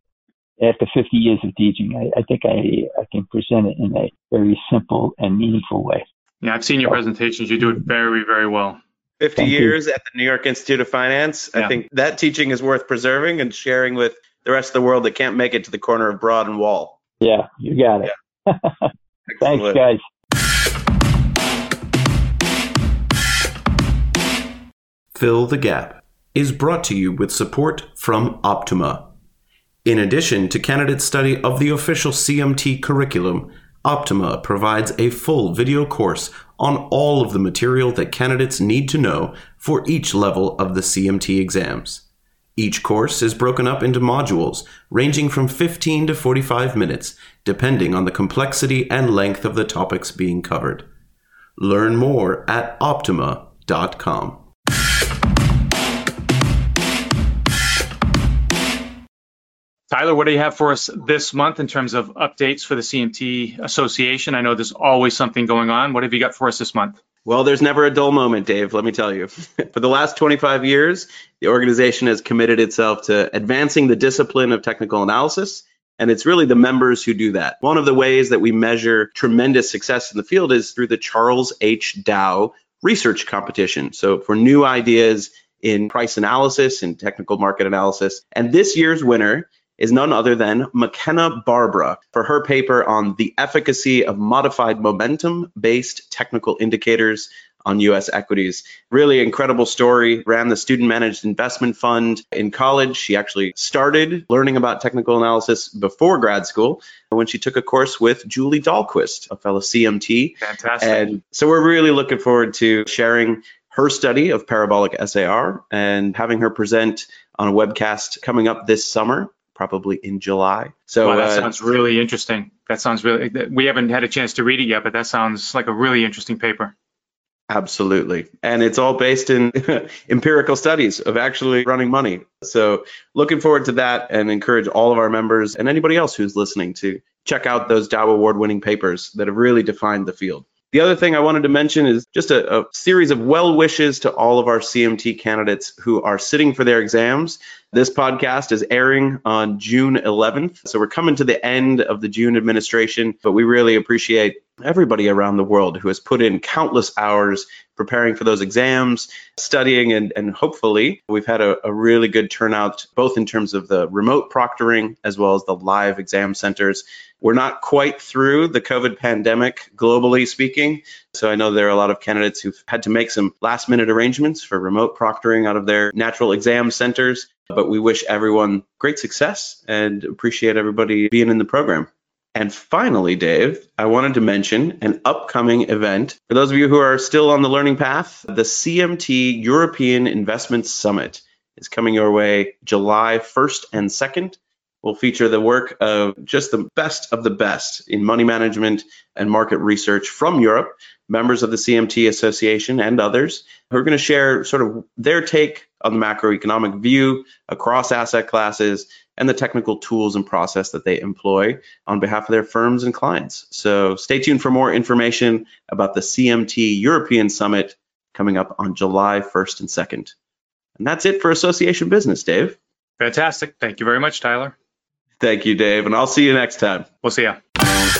after 50 years of teaching, I, I think I, I can present it in a very simple and meaningful way. Yeah, I've seen your presentations. You do it very, very well. 50 Thank you. years at the New York Institute of Finance. I think that teaching is worth preserving and sharing with the rest of the world that can't make it to the corner of Broad and Wall. Yeah, you got it. (laughs) Thanks, guys. Fill the Gap is brought to you with support from Optuma. In addition to candidate study of the official CMT curriculum, Optuma provides a full video course on all of the material that candidates need to know for each level of the CMT exams. Each course is broken up into modules ranging from 15 to 45 minutes, depending on the complexity and length of the topics being covered. Learn more at optuma.com. Tyler, what do you have for us this month in terms of updates for the CMT Association? I know there's always something going on. What have you got for us this month? Well, there's never a dull moment, Dave, let me tell you. (laughs) For the last 25 years, the organization has committed itself to advancing the discipline of technical analysis, and it's really the members who do that. One of the ways that we measure tremendous success in the field is through the Charles H. Dow Research Competition. So, for new ideas in price analysis and technical market analysis. And this year's winner is none other than McKenna Barbara for her paper on the efficacy of modified momentum based technical indicators on US equities. Really incredible story. Ran the student managed investment fund in college. She actually started learning about technical analysis before grad school when she took a course with Julie Dahlquist, a fellow CMT. Fantastic. And so we're really looking forward to sharing her study of parabolic SAR and having her present on a webcast coming up this summer, probably in July. So wow, that uh, sounds really interesting. That sounds really, we haven't had a chance to read it yet, but that sounds like a really interesting paper. Absolutely. And it's all based in (laughs) empirical studies of actually running money. So looking forward to that and encourage all of our members and anybody else who's listening to check out those Dow Award winning papers that have really defined the field. The other thing I wanted to mention is just a, a series of well wishes to all of our CMT candidates who are sitting for their exams. This podcast is airing on June 11th. So we're coming to the end of the June administration, but we really appreciate everybody around the world who has put in countless hours preparing for those exams, studying, and, and hopefully we've had a, a really good turnout, both in terms of the remote proctoring as well as the live exam centers. We're not quite through the COVID pandemic, globally speaking. So I know there are a lot of candidates who've had to make some last minute arrangements for remote proctoring out of their natural exam centers. But we wish everyone great success and appreciate everybody being in the program. And finally, Dave, I wanted to mention an upcoming event. For those of you who are still on the learning path, the CMT European Investment Summit is coming your way July 1st and 2nd. We'll feature the work of just the best of the best in money management and market research from Europe, members of the CMT Association and others who are going to share sort of their take on the macroeconomic view across asset classes and the technical tools and process that they employ on behalf of their firms and clients. So stay tuned for more information about the CMT European Summit coming up on July 1st and 2nd. And that's it for Association Business, Dave. Fantastic. Thank you very much, Tyler. Thank you, Dave. And I'll see you next time. We'll see you.